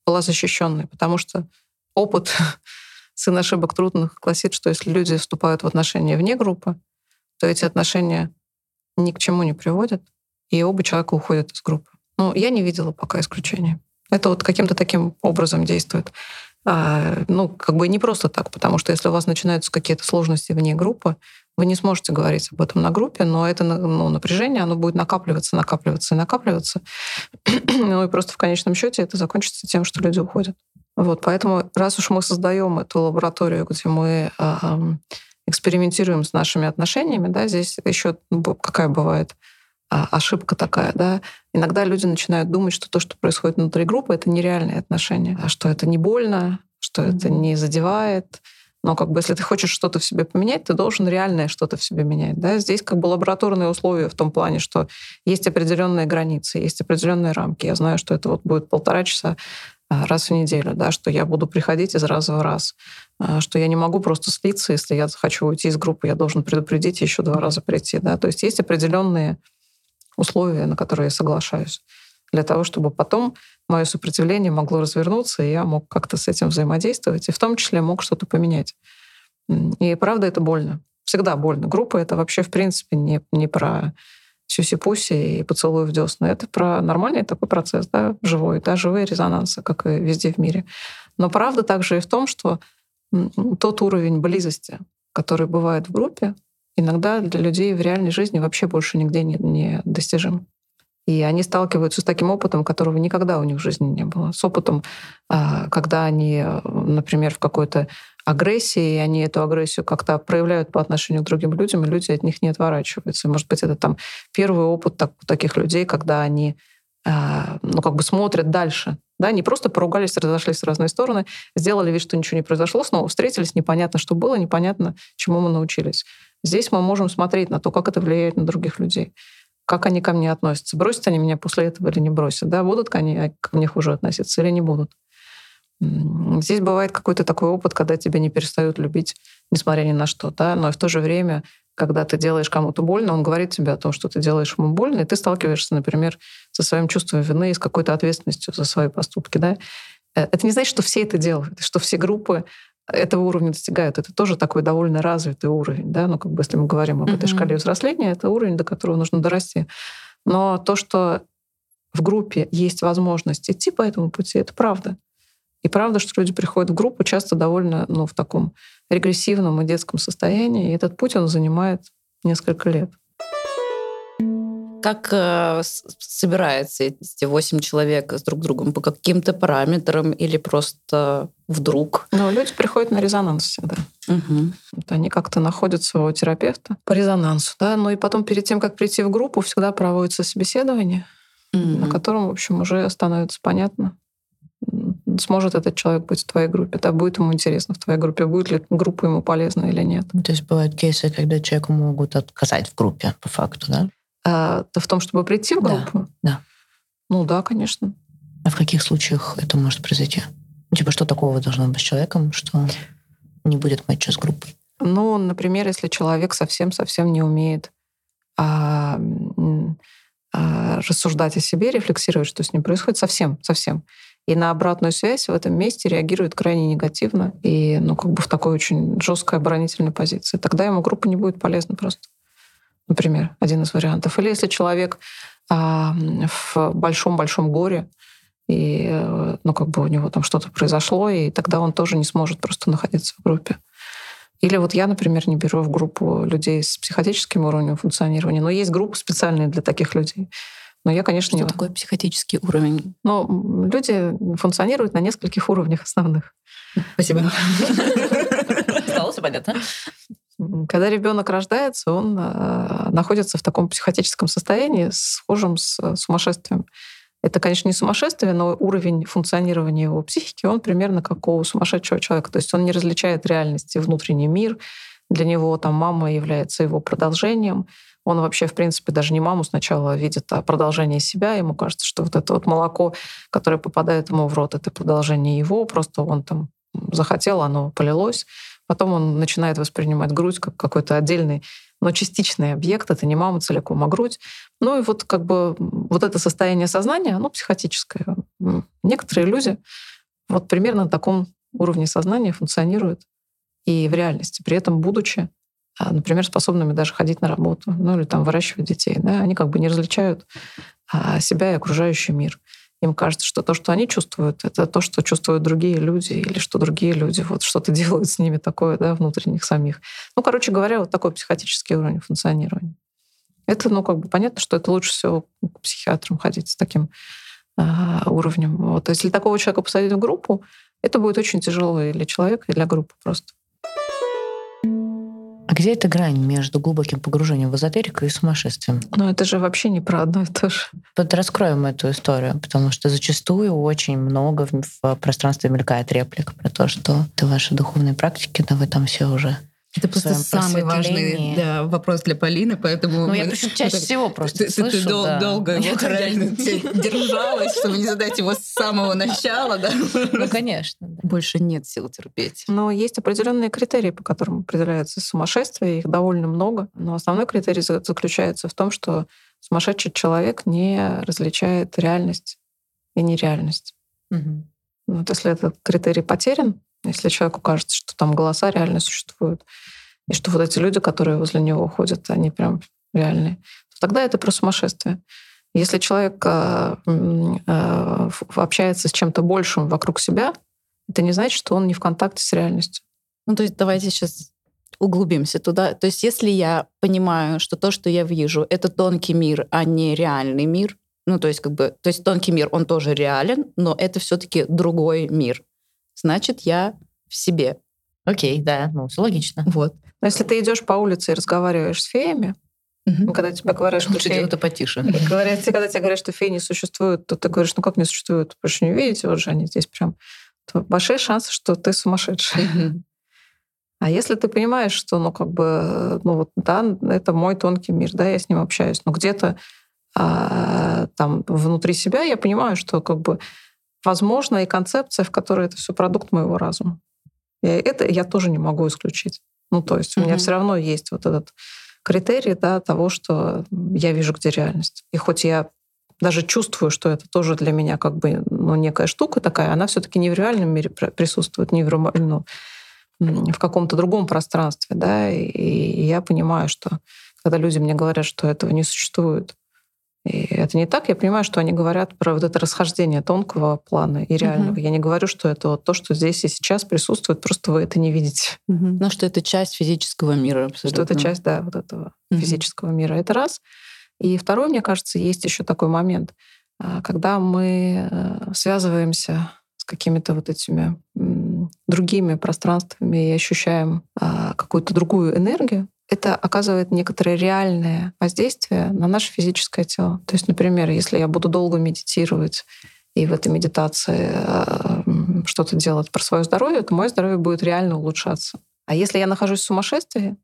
была защищенной, потому что опыт сын ошибок трудных гласит, что если люди вступают в отношения вне группы, то эти отношения ни к чему не приводят, и оба человека уходят из группы. Ну, я не видела пока исключения. Это вот каким-то таким образом действует. А, ну, как бы не просто так, потому что если у вас начинаются какие-то сложности вне группы, вы не сможете говорить об этом на группе, но это ну, напряжение, оно будет накапливаться, накапливаться и накапливаться. ну и просто в конечном счете это закончится тем, что люди уходят. Вот, поэтому раз уж мы создаем эту лабораторию, где мы а, экспериментируем с нашими отношениями, да, здесь еще какая бывает а, ошибка такая, да. Иногда люди начинают думать, что то, что происходит внутри группы, это нереальные отношения, а что это не больно, что это не задевает. Но как бы если ты хочешь что-то в себе поменять, ты должен реальное что-то в себе менять. Да? Здесь как бы лабораторные условия в том плане, что есть определенные границы, есть определенные рамки. Я знаю, что это вот будет полтора часа раз в неделю, да, что я буду приходить из раза в раз, а, что я не могу просто слиться, если я хочу уйти из группы, я должен предупредить еще два раза прийти. Да? То есть есть определенные условия, на которые я соглашаюсь, для того, чтобы потом мое сопротивление могло развернуться, и я мог как-то с этим взаимодействовать, и в том числе мог что-то поменять. И правда, это больно. Всегда больно. Группа — это вообще, в принципе, не, не про сюси-пуси и поцелуй в десны. Это про нормальный такой процесс, да, живой, да, живые резонансы, как и везде в мире. Но правда также и в том, что м, тот уровень близости, который бывает в группе, иногда для людей в реальной жизни вообще больше нигде не, не достижим. И они сталкиваются с таким опытом, которого никогда у них в жизни не было. С опытом, а, когда они, э, например, в какой-то агрессии, и они эту агрессию как-то проявляют по отношению к другим людям, и люди от них не отворачиваются. И, Может быть, это там первый опыт так- таких людей, когда они а, ну, как бы смотрят дальше Да, не просто поругались, разошлись в разные стороны, сделали вид, что ничего не произошло, снова встретились, непонятно, что было, непонятно, чему мы научились. Здесь мы можем смотреть на то, как это влияет на других людей, как они ко мне относятся, бросят они меня после этого или не бросят, да, будут они ко мне хуже относиться или не будут. Здесь бывает какой-то такой опыт, когда тебя не перестают любить, несмотря ни на что, да, но и в то же время, когда ты делаешь кому-то больно, он говорит тебе о том, что ты делаешь ему больно, и ты сталкиваешься, например, со своим чувством вины и с какой-то ответственностью за свои поступки, да. Э, это не значит, что все это делают, что все группы этого уровня достигают. Это тоже такой довольно развитый уровень, да, ну, как бы, если мы говорим об mm-hmm. этой шкале взросления, это уровень, до которого нужно дорасти. Но то, что в группе есть возможность идти по этому пути, это правда. И правда, что люди приходят в группу часто довольно ну, в таком регрессивном и детском состоянии, и этот путь он занимает несколько лет. Как э, собираются эти восемь человек с друг другом? По каким-то параметрам или просто вдруг? Ну, люди приходят на резонанс всегда. Угу. Вот они как-то находят своего терапевта по резонансу. Да? Ну и потом перед тем, как прийти в группу, всегда проводится собеседование, угу. на котором, в общем, уже становится понятно, сможет этот человек быть в твоей группе, да, будет ему интересно в твоей группе, будет ли группа ему полезна или нет. То есть бывают кейсы, когда человеку могут отказать в группе, по факту, да? А, в том, чтобы прийти в группу? Да, да. Ну да, конечно. А в каких случаях это может произойти? Типа, что такого должно быть с человеком, что не будет матча с группой? Ну, например, если человек совсем-совсем не умеет а, а, рассуждать о себе, рефлексировать, что с ним происходит, совсем, совсем и на обратную связь в этом месте реагирует крайне негативно и, ну, как бы в такой очень жесткой оборонительной позиции. Тогда ему группа не будет полезна просто. Например, один из вариантов. Или если человек а, в большом-большом горе, и, э, ну, как бы у него там что-то произошло, и тогда он тоже не сможет просто находиться в группе. Или вот я, например, не беру в группу людей с психотическим уровнем функционирования, но есть группы специальные для таких людей. Но я, конечно, Что не... такое психотический уровень? Ну, люди функционируют на нескольких уровнях основных. Спасибо. Стало все понятно. Когда ребенок рождается, он э, находится в таком психотическом состоянии, схожем с сумасшествием. Это, конечно, не сумасшествие, но уровень функционирования его психики, он примерно как у сумасшедшего человека. То есть он не различает реальности, внутренний мир. Для него там мама является его продолжением. Он вообще, в принципе, даже не маму сначала видит, а продолжение себя. Ему кажется, что вот это вот молоко, которое попадает ему в рот, это продолжение его. Просто он там захотел, оно полилось. Потом он начинает воспринимать грудь как какой-то отдельный, но частичный объект. Это не мама целиком, а грудь. Ну и вот как бы вот это состояние сознания, оно психотическое. Некоторые люди вот примерно на таком уровне сознания функционируют и в реальности, при этом будучи например, способными даже ходить на работу, ну или там выращивать детей. Да? Они как бы не различают а, себя и окружающий мир. Им кажется, что то, что они чувствуют, это то, что чувствуют другие люди, или что другие люди вот что-то делают с ними такое, да, внутренних самих. Ну, короче говоря, вот такой психотический уровень функционирования. Это, ну, как бы понятно, что это лучше всего к психиатрам ходить с таким э, уровнем. Вот. Если такого человека посадить в группу, это будет очень тяжело и для человека, и для группы просто. Где эта грань между глубоким погружением в эзотерику и сумасшествием? Ну, это же вообще не про одно и то же. Вот раскроем эту историю, потому что зачастую очень много в, в пространстве мелькает реплик про то, что это ваши духовные практики, но вы там все уже это просто самый важный да, вопрос для Полины, поэтому... Ну, я просто чаще всего просто ты, слышу, ты, ты да. долго его реально держалась, чтобы не задать его с самого начала, да? Ну, конечно. Да. Больше нет сил терпеть. Но есть определенные критерии, по которым определяется сумасшествие, их довольно много. Но основной критерий заключается в том, что сумасшедший человек не различает реальность и нереальность. Угу. Вот если этот критерий потерян, если человеку кажется, что там голоса реально существуют, и что вот эти люди, которые возле него ходят, они прям реальные, то тогда это про сумасшествие. Если человек э, э, общается с чем-то большим вокруг себя, это не значит, что он не в контакте с реальностью. Ну, то есть давайте сейчас углубимся туда. То есть если я понимаю, что то, что я вижу, это тонкий мир, а не реальный мир, ну, то есть как бы, то есть тонкий мир, он тоже реален, но это все таки другой мир значит, я в себе. Окей, да, ну, все логично. Вот. Но если ты идешь по улице и разговариваешь с феями, Ну, когда тебе говорят, что Лучше феи- делать это потише. Говорят, когда тебе говорят, что феи не существуют, то ты говоришь, ну как не существуют? Вы же не видите, вот же они здесь прям. То большие шансы, что ты сумасшедший. А если ты понимаешь, что, ну, как бы, ну, вот, да, это мой тонкий мир, да, я с ним общаюсь, но где-то а, там внутри себя я понимаю, что, как бы, возможно, и концепция, в которой это все продукт моего разума. И это я тоже не могу исключить. Ну, то есть у меня Мгм. все равно есть вот этот критерий, да, того, что я вижу, где реальность. И хоть я даже чувствую, что это тоже для меня как бы ну, некая штука такая, она все-таки не в реальном мире пр- присутствует, не в, ну, в каком-то другом пространстве, да, и, и я понимаю, что когда люди мне говорят, что этого не существует, и это не так, я понимаю, что они говорят про вот это расхождение тонкого плана и реального. Мгм. Я не говорю, что это вот то, что здесь и сейчас присутствует, просто вы это не видите. Мгм. Ну, что это часть физического мира абсолютно. Что это часть, да, вот этого Мгм. физического мира. Это раз. И второй, мне кажется, есть еще такой момент, а, когда мы э, связываемся с какими-то вот этими другими пространствами и ощущаем а, какую-то другую энергию, это оказывает некоторое реальное воздействие на наше физическое тело. То есть, например, если я буду долго медитировать и в этой медитации э, что-то делать про свое здоровье, то мое здоровье будет реально улучшаться. А если я нахожусь в сумасшествии,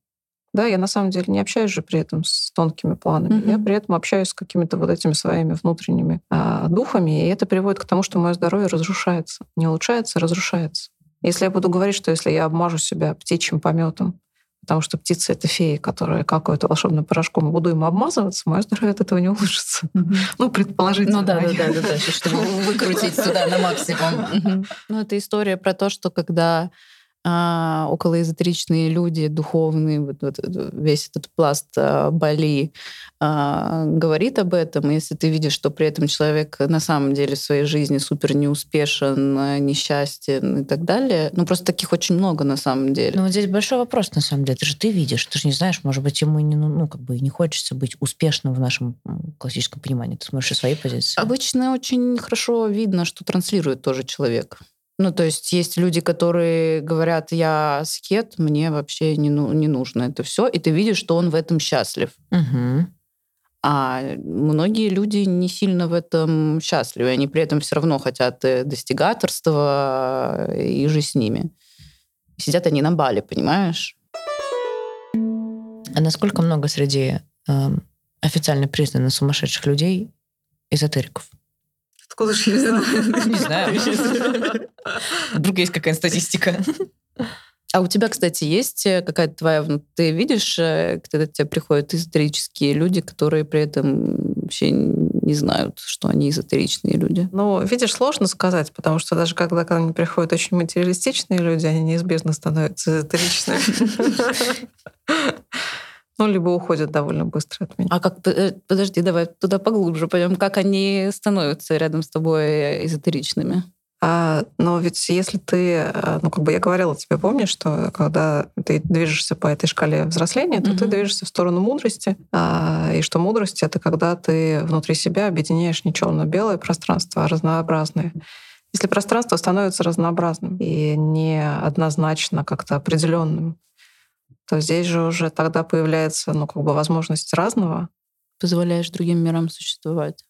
да, я на самом деле не общаюсь же при этом с тонкими планами. Мгм. Я при этом общаюсь с какими-то вот этими своими внутренними а, духами, и это приводит к тому, что мое здоровье разрушается. Не улучшается, разрушается. Если я буду говорить, что если я обмажу себя птичьим пометом, потому что птица — это феи, которые какают волшебным порошком, и буду им обмазываться, мое здоровье от этого не улучшится. Ну, предположительно. Ну да, да, да, да, да, чтобы выкрутить сюда на максимум. Ну, это история про то, что когда а, околоэзотеричные люди, духовные, вот, вот весь этот пласт а, Бали а, говорит об этом, и если ты видишь, что при этом человек на самом деле в своей жизни супер неуспешен, а, несчастен и так далее, ну просто таких очень много на самом деле. Ну, вот здесь большой вопрос, на самом деле. Это же ты видишь, ты же не знаешь, может быть, ему не, ну, ну, как бы не хочется быть успешным в нашем классическом понимании. Ты смотришь своей позиции. Обычно очень хорошо видно, что транслирует тоже человек. Ну, то есть есть люди, которые говорят, я скет, мне вообще не, ну, не нужно это все, и ты видишь, что он в этом счастлив. Мгм. А многие люди не сильно в этом счастливы, они при этом все равно хотят э, достигаторства э, и же с ними. Сидят они на бале, понимаешь? А насколько много среди эм, официально признанных сумасшедших людей эзотериков? Откуда же я знаю? Не знаю. Вдруг есть какая-то статистика. А у тебя, кстати, есть э, какая-то твоя... Ты видишь, э, когда к тебе приходят эзотерические люди, которые при этом вообще не знают, что они эзотеричные люди? Ну, видишь, сложно сказать, потому что даже когда ко мне приходят очень материалистичные люди, они неизбежно становятся эзотеричными. Ну, либо уходят довольно быстро от меня. А как... э, Подожди, давай туда поглубже пойдем. Как они становятся рядом с тобой э, эзотеричными? А, но ведь если ты, а, ну, как бы я говорила тебе, помнишь, что когда ты движешься по этой шкале взросления, то ты Мгм. движешься в сторону мудрости, а, и что мудрость — это когда ты внутри себя объединяешь не черно-белое пространство, а разнообразное. Если пространство становится разнообразным и не однозначно как-то определенным, то здесь же уже тогда появляется, ну, как бы возможность разного. Позволяешь другим мирам существовать.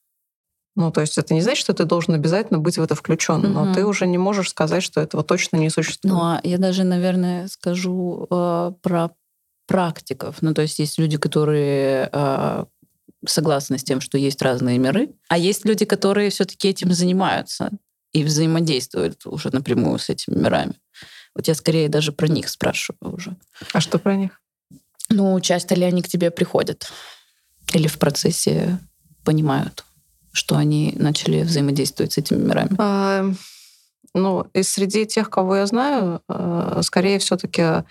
Ну, то есть это не значит, что ты должен обязательно быть в это включен, но Мгм. ты уже не можешь сказать, что этого точно не существует. Ну, а я даже, наверное, скажу э, про практиков. Ну, то есть есть люди, которые э, согласны с тем, что есть разные миры, а есть люди, которые все-таки этим занимаются и взаимодействуют уже напрямую с этими мирами. Вот я скорее даже про них спрашиваю уже. А что про них? Ну, часто ли они к тебе приходят? Или в процессе понимают, что они начали взаимодействовать с этими мирами? А, ну, из среди тех, кого я знаю, э, скорее все-таки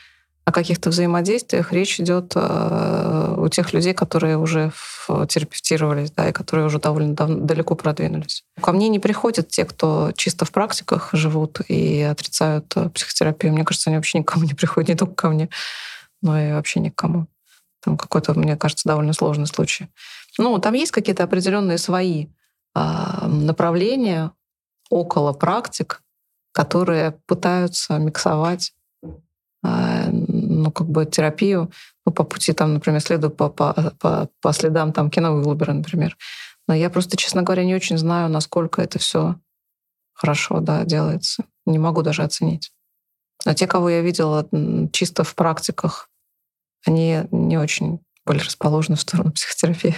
о каких-то взаимодействиях речь идет э, у тех людей, которые уже в- терапевтировались, да, и которые уже довольно дав- далеко продвинулись. Ко мне не приходят те, кто чисто в практиках живут и отрицают э, психотерапию. Мне кажется, они вообще никому не приходят, не только ко мне, но и вообще ни к кому. Там какой-то, мне кажется, довольно сложный случай. Ну, там есть какие-то определенные свои а, направления около практик, которые пытаются миксовать а, ну, как бы терапию, ну, по пути, там, например, следую по, по, по, по следам там Кена Уилбера, например. Но я просто, честно говоря, не очень знаю, насколько это все хорошо, да, делается. Не могу даже оценить. А те, кого я видела чисто в практиках, они не очень были расположены в сторону психотерапии.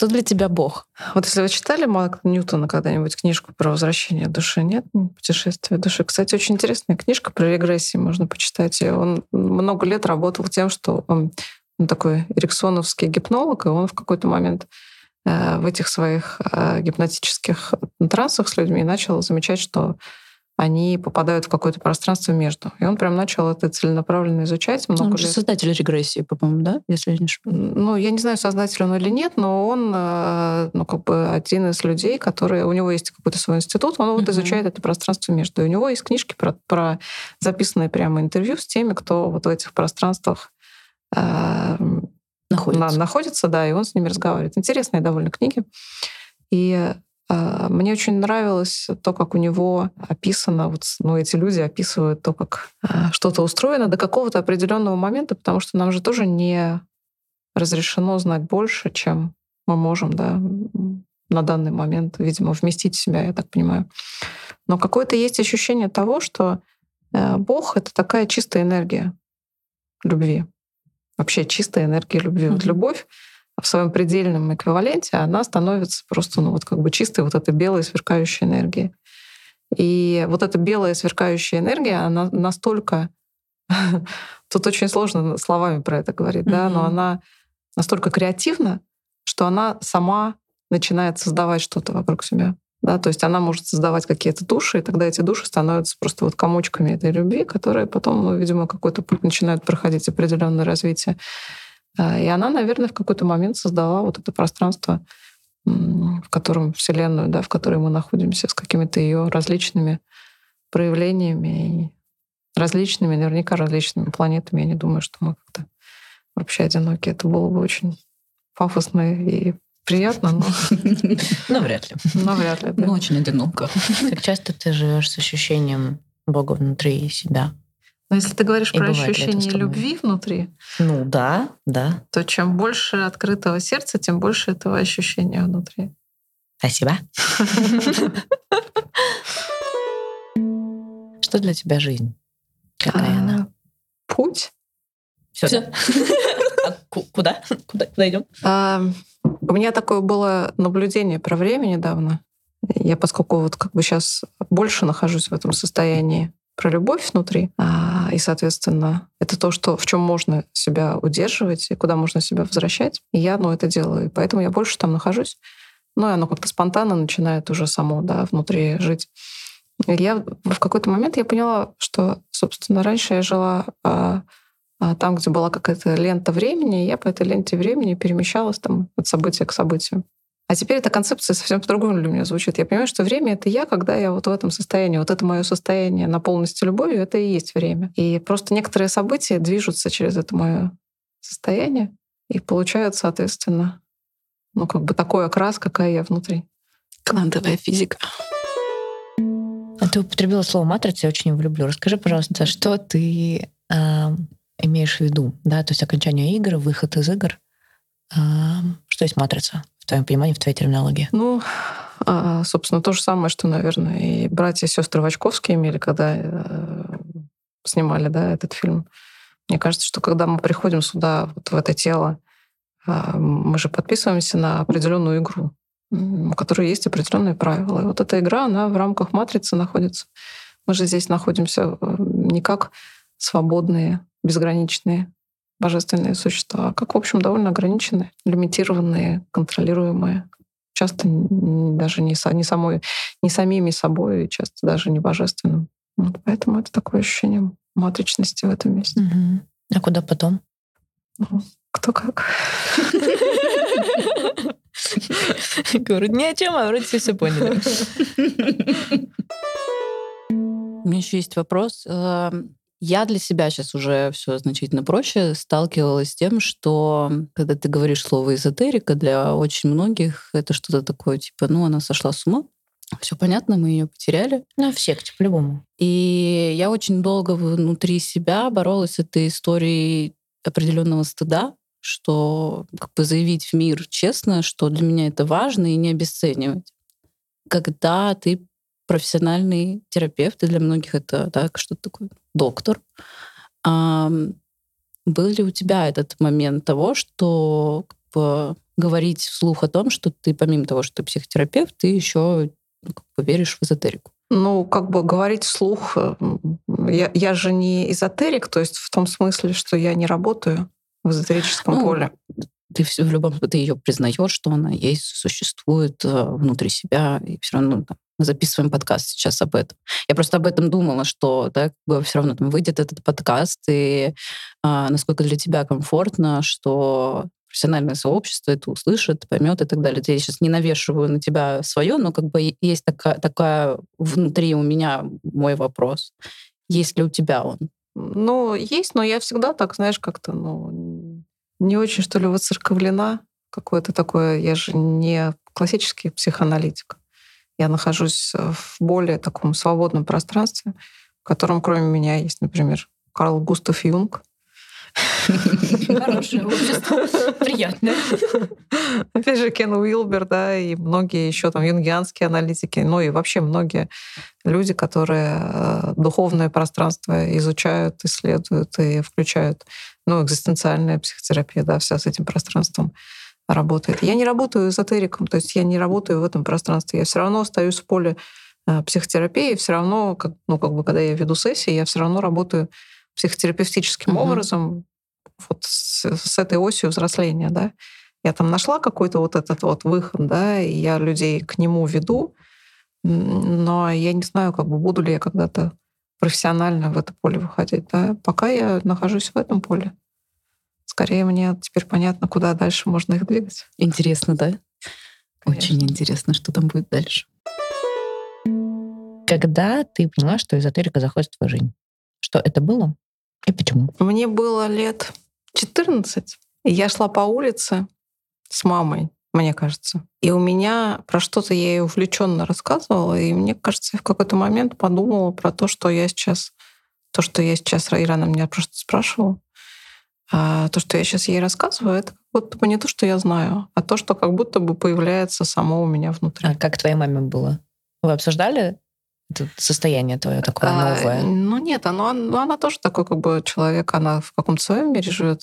Что для тебя Бог? Вот если вы читали Марка Ньютона когда-нибудь книжку про возвращение души, нет? Путешествие души. Кстати, очень интересная книжка про регрессии, можно почитать. Он много лет работал тем, что он, он такой эриксоновский гипнолог, и он в какой-то момент э, в этих своих э, гипнотических трансах с людьми начал замечать, что они попадают в какое-то пространство между. И он прям начал это целенаправленно изучать. Много он же лет. создатель регрессии, по-моему, да? Если я не ошибаюсь. Ну, я не знаю, создатель он или нет, но он, э, ну, как бы один из людей, которые... У него есть какой-то свой институт, он вот изучает это пространство между. И у него есть книжки про, про записанные прямо интервью с теми, кто вот в этих пространствах э, находится. На, находится, да, и он с ними разговаривает. Интересные довольно книги. И а, мне очень нравилось то, как у него описано, вот, ну, эти люди описывают то, как а, что-то устроено до какого-то определенного момента, потому что нам же тоже не разрешено знать больше, чем мы можем, да, на данный момент, видимо, вместить в себя, я так понимаю. Но какое-то есть ощущение того, что э, Бог — это такая чистая энергия любви. Вообще чистая энергия любви. Mm-hmm. Вот любовь в своем предельном эквиваленте, она становится просто ну, вот как бы чистой вот этой белой сверкающей энергией. И вот эта белая сверкающая энергия, она настолько... Тут очень сложно словами про это говорить, да, но она настолько креативна, что она сама начинает создавать что-то вокруг себя. Да, то есть она может создавать какие-то души, и тогда эти души становятся просто вот комочками этой любви, которые потом, ну, видимо, какой-то путь начинают проходить определенное развитие. А, и она, наверное, в какой-то момент создала вот это пространство, в котором Вселенную, да, в которой мы находимся, с какими-то ее различными проявлениями и различными, наверняка различными планетами. Я не думаю, что мы как-то вообще одиноки. Это было бы очень пафосно и приятно, но... Ну, вряд ли. Но вряд ли, да. Ну, очень одиноко. Как часто ты живешь с ощущением Бога внутри себя? Но если ты говоришь и про ощущение любви внутри, ну да, да, то чем больше открытого сердца, тем больше этого ощущения внутри. Спасибо. Что для тебя жизнь? Какая она? Путь. Все. А куда? Куда? Куда идем? У меня такое было наблюдение про время недавно. Я, поскольку вот как бы сейчас больше нахожусь в этом состоянии, про любовь внутри. А, и, соответственно, это то, что, в чем можно себя удерживать и куда можно себя возвращать. И я ну, это делаю. И поэтому я больше там нахожусь. Ну, и оно как-то спонтанно начинает уже само да, внутри жить. И я в какой-то момент я поняла, что, собственно, раньше я жила а, а, там, где была какая-то лента времени, и я по этой ленте времени перемещалась там от события к событию. А теперь эта концепция совсем по-другому для меня звучит. Я понимаю, что время — это я, когда я вот в этом состоянии. Вот это мое состояние на полностью любовью — это и есть время. И просто некоторые события движутся через это мое состояние и получают, соответственно, ну, как бы такой окрас, какая я внутри. Квантовая физика. А ты употребила слово матрица, я очень его люблю. Расскажи, пожалуйста, что ты э, имеешь в виду? Да, то есть окончание игр, выход из игр. Э, что есть матрица? Твоем понимании, в твоей терминологии? Ну, а, собственно, то же самое, что, наверное, и братья и сестры Вачковские имели, когда э, снимали да, этот фильм. Мне кажется, что когда мы приходим сюда, вот в это тело, а, мы же подписываемся на определенную игру, у которой есть определенные правила. И вот эта игра, она в рамках матрицы находится. Мы же здесь находимся э, не как свободные, безграничные божественные существа, как, в общем, довольно ограниченные, лимитированные, контролируемые, часто даже не, не, самой, не самими собой, часто даже не божественным. Вот поэтому это такое ощущение матричности в этом месте. Угу. А куда потом? Ну, кто как. Говорю, ни о чем, а вроде все все поняли. У меня еще есть вопрос. Я для себя сейчас уже все значительно проще сталкивалась с тем, что когда ты говоришь слово эзотерика, для очень многих это что-то такое, типа, ну, она сошла с ума, Все понятно, мы ее потеряли. Ну, в секте, по-любому. И я очень долго внутри себя боролась с этой историей определенного стыда, что как бы заявить в мир честно, что для меня это важно и не обесценивать. Когда ты профессиональный терапевт, и для многих это так, что-то такое доктор, а, был ли у тебя этот момент того, что как бы, говорить вслух о том, что ты помимо того, что ты психотерапевт, ты еще ну, как бы веришь в эзотерику? Ну, как бы говорить вслух, э, я, я же не эзотерик, то есть в том смысле, что я не работаю в эзотерическом ну, поле. Ты в любом случае ты ее признаешь, что она есть, существует э, внутри себя, и все равно там, мы записываем подкаст сейчас об этом. Я просто об этом думала, что да, все равно там выйдет этот подкаст, и а, насколько для тебя комфортно, что профессиональное сообщество это услышит, поймет и так далее. Я сейчас не навешиваю на тебя свое, но как бы есть такая, такая внутри у меня мой вопрос. Есть ли у тебя он? Ну, есть, но я всегда так, знаешь, как-то, ну, не очень, что ли, воцерковлена. Какое-то такое, я же не классический психоаналитик. Я нахожусь в более таком свободном пространстве, в котором кроме меня есть, например, Карл Густав Юнг, Хорошее общество. Приятное. Опять же, Кен Уилбер, да, и многие еще там юнгианские аналитики, ну и вообще многие люди, которые э, духовное пространство изучают, исследуют и включают, ну, экзистенциальная психотерапия, да, вся с этим пространством работает. Я не работаю эзотериком, то есть я не работаю в этом пространстве, я все равно остаюсь в поле э, психотерапии, все равно, как, ну, как бы, когда я веду сессии, я все равно работаю психотерапевтическим угу. образом вот с, с этой осью взросления, да. Я там нашла какой-то вот этот вот выход, да, и я людей к нему веду, но я не знаю, как бы буду ли я когда-то профессионально в это поле выходить, да. Пока я нахожусь в этом поле. Скорее мне теперь понятно, куда дальше можно их двигать. Интересно, да? Конечно. Очень интересно, что там будет дальше. Когда ты поняла, что эзотерика заходит в твою жизнь? Что это было и почему? Мне было лет 14. И я шла по улице с мамой, мне кажется. И у меня про что-то я ей увлеченно рассказывала, и мне кажется, я в какой-то момент подумала про то, что я сейчас, то, что я сейчас, Ирана меня просто спрашивала, а то, что я сейчас ей рассказываю, это как будто бы не то, что я знаю, а то, что как будто бы появляется само у меня внутри. А как твоей маме было? Вы обсуждали это состояние твое такое а, новое? Ну нет, оно, ну, она тоже такой как бы человек, она в каком-то своем мире живет,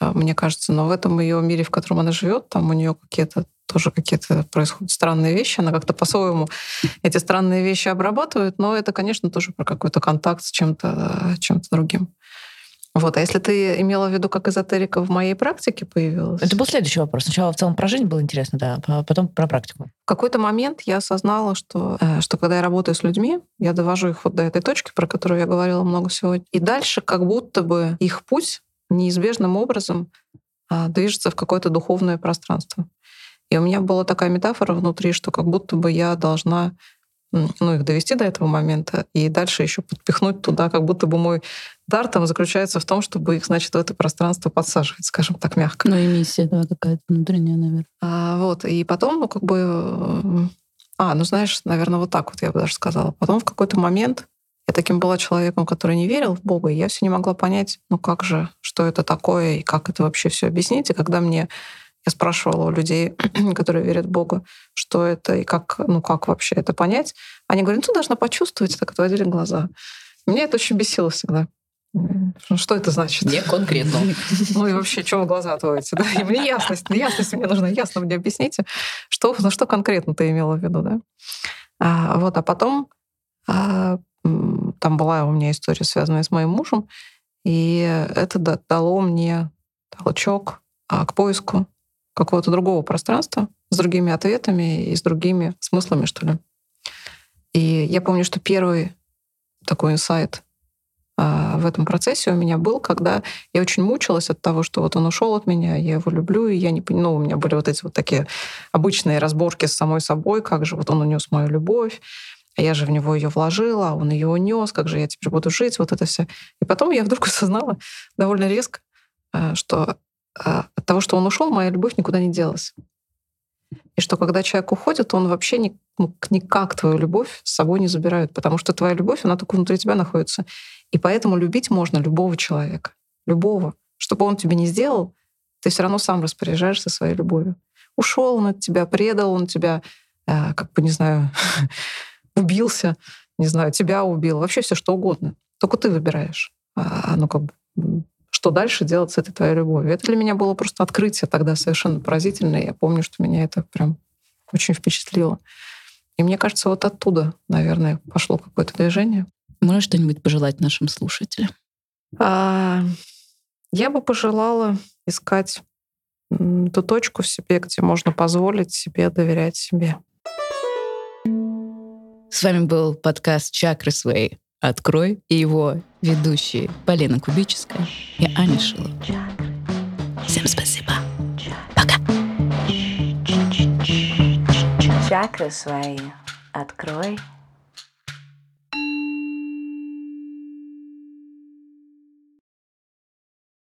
а, мне кажется, но в этом ее мире, в котором она живет, там у нее какие-то тоже какие-то происходят странные вещи, она как-то по-своему эти странные вещи обрабатывает, но это, конечно, тоже про какой-то контакт с чем-то чем другим. Вот, а если ты имела в виду, как эзотерика в моей практике появилась? Это был следующий вопрос. Сначала в целом про жизнь было интересно, да, а потом про практику. В какой-то момент я осознала, что, э, что когда я работаю с людьми, я довожу их вот до этой точки, про которую я говорила много сегодня, и дальше как будто бы их путь неизбежным образом а, движется в какое-то духовное пространство. И у меня была такая метафора внутри, что как будто бы я должна ну, их довести до этого момента и дальше еще подпихнуть туда, как будто бы мой дар там заключается в том, чтобы их, значит, в это пространство подсаживать, скажем так, мягко. Ну и миссия, да, какая-то внутренняя, наверное. А, вот, и потом, ну, как бы... Э, а, ну, знаешь, наверное, вот так вот я бы даже сказала. Потом в какой-то момент я таким была человеком, который не верил в Бога, и я все не могла понять, ну как же, что это такое, и как это вообще все объяснить. И когда мне я спрашивала у людей, которые верят в Бога, что это и как, ну, как вообще это понять. Они говорят, ну, ты должна почувствовать, так отводили глаза. Мне это очень бесило всегда. Ну, что это значит? Не конкретно. Ну и вообще, что вы глаза отводите? Да? И мне ясность, ясность мне нужна, ясно мне объясните, что, ну, что конкретно ты имела в виду, да? А, вот, а потом а, там была у меня история, связанная с моим мужем, и это дало мне толчок а, к поиску какого-то другого пространства с другими ответами и с другими смыслами, что ли. И я помню, что первый такой инсайт а, в этом процессе у меня был, когда я очень мучилась от того, что вот он ушел от меня, я его люблю, и я не понимаю, ну, у меня были вот эти вот такие обычные разборки с самой собой, как же вот он унес мою любовь, а я же в него ее вложила, а он ее унес, как же я теперь буду жить, вот это все. И потом я вдруг осознала довольно резко, а, что от того, что он ушел, моя любовь никуда не делась. И что когда человек уходит, он вообще не, ну, никак твою любовь с собой не забирают, потому что твоя любовь, она только внутри тебя находится. И поэтому любить можно любого человека. Любого. Что бы он тебе не сделал, ты все равно сам распоряжаешься своей любовью. Ушел он от тебя, предал он тебя, э, как бы, не знаю, убился, не знаю, тебя убил, вообще все что угодно. Только ты выбираешь. А, ну, как бы, что дальше делать с этой твоей любовью. Это для меня было просто открытие тогда совершенно поразительное. Я помню, что меня это прям очень впечатлило. И мне кажется, вот оттуда, наверное, пошло какое-то движение. Можешь что-нибудь пожелать нашим слушателям? А, я бы пожелала искать ту точку в себе, где можно позволить себе доверять себе. С вами был подкаст «Чакры свои. Открой» и его ведущие Полина Кубическая и Аня Шилова. Всем спасибо. Пока. Чакры свои открой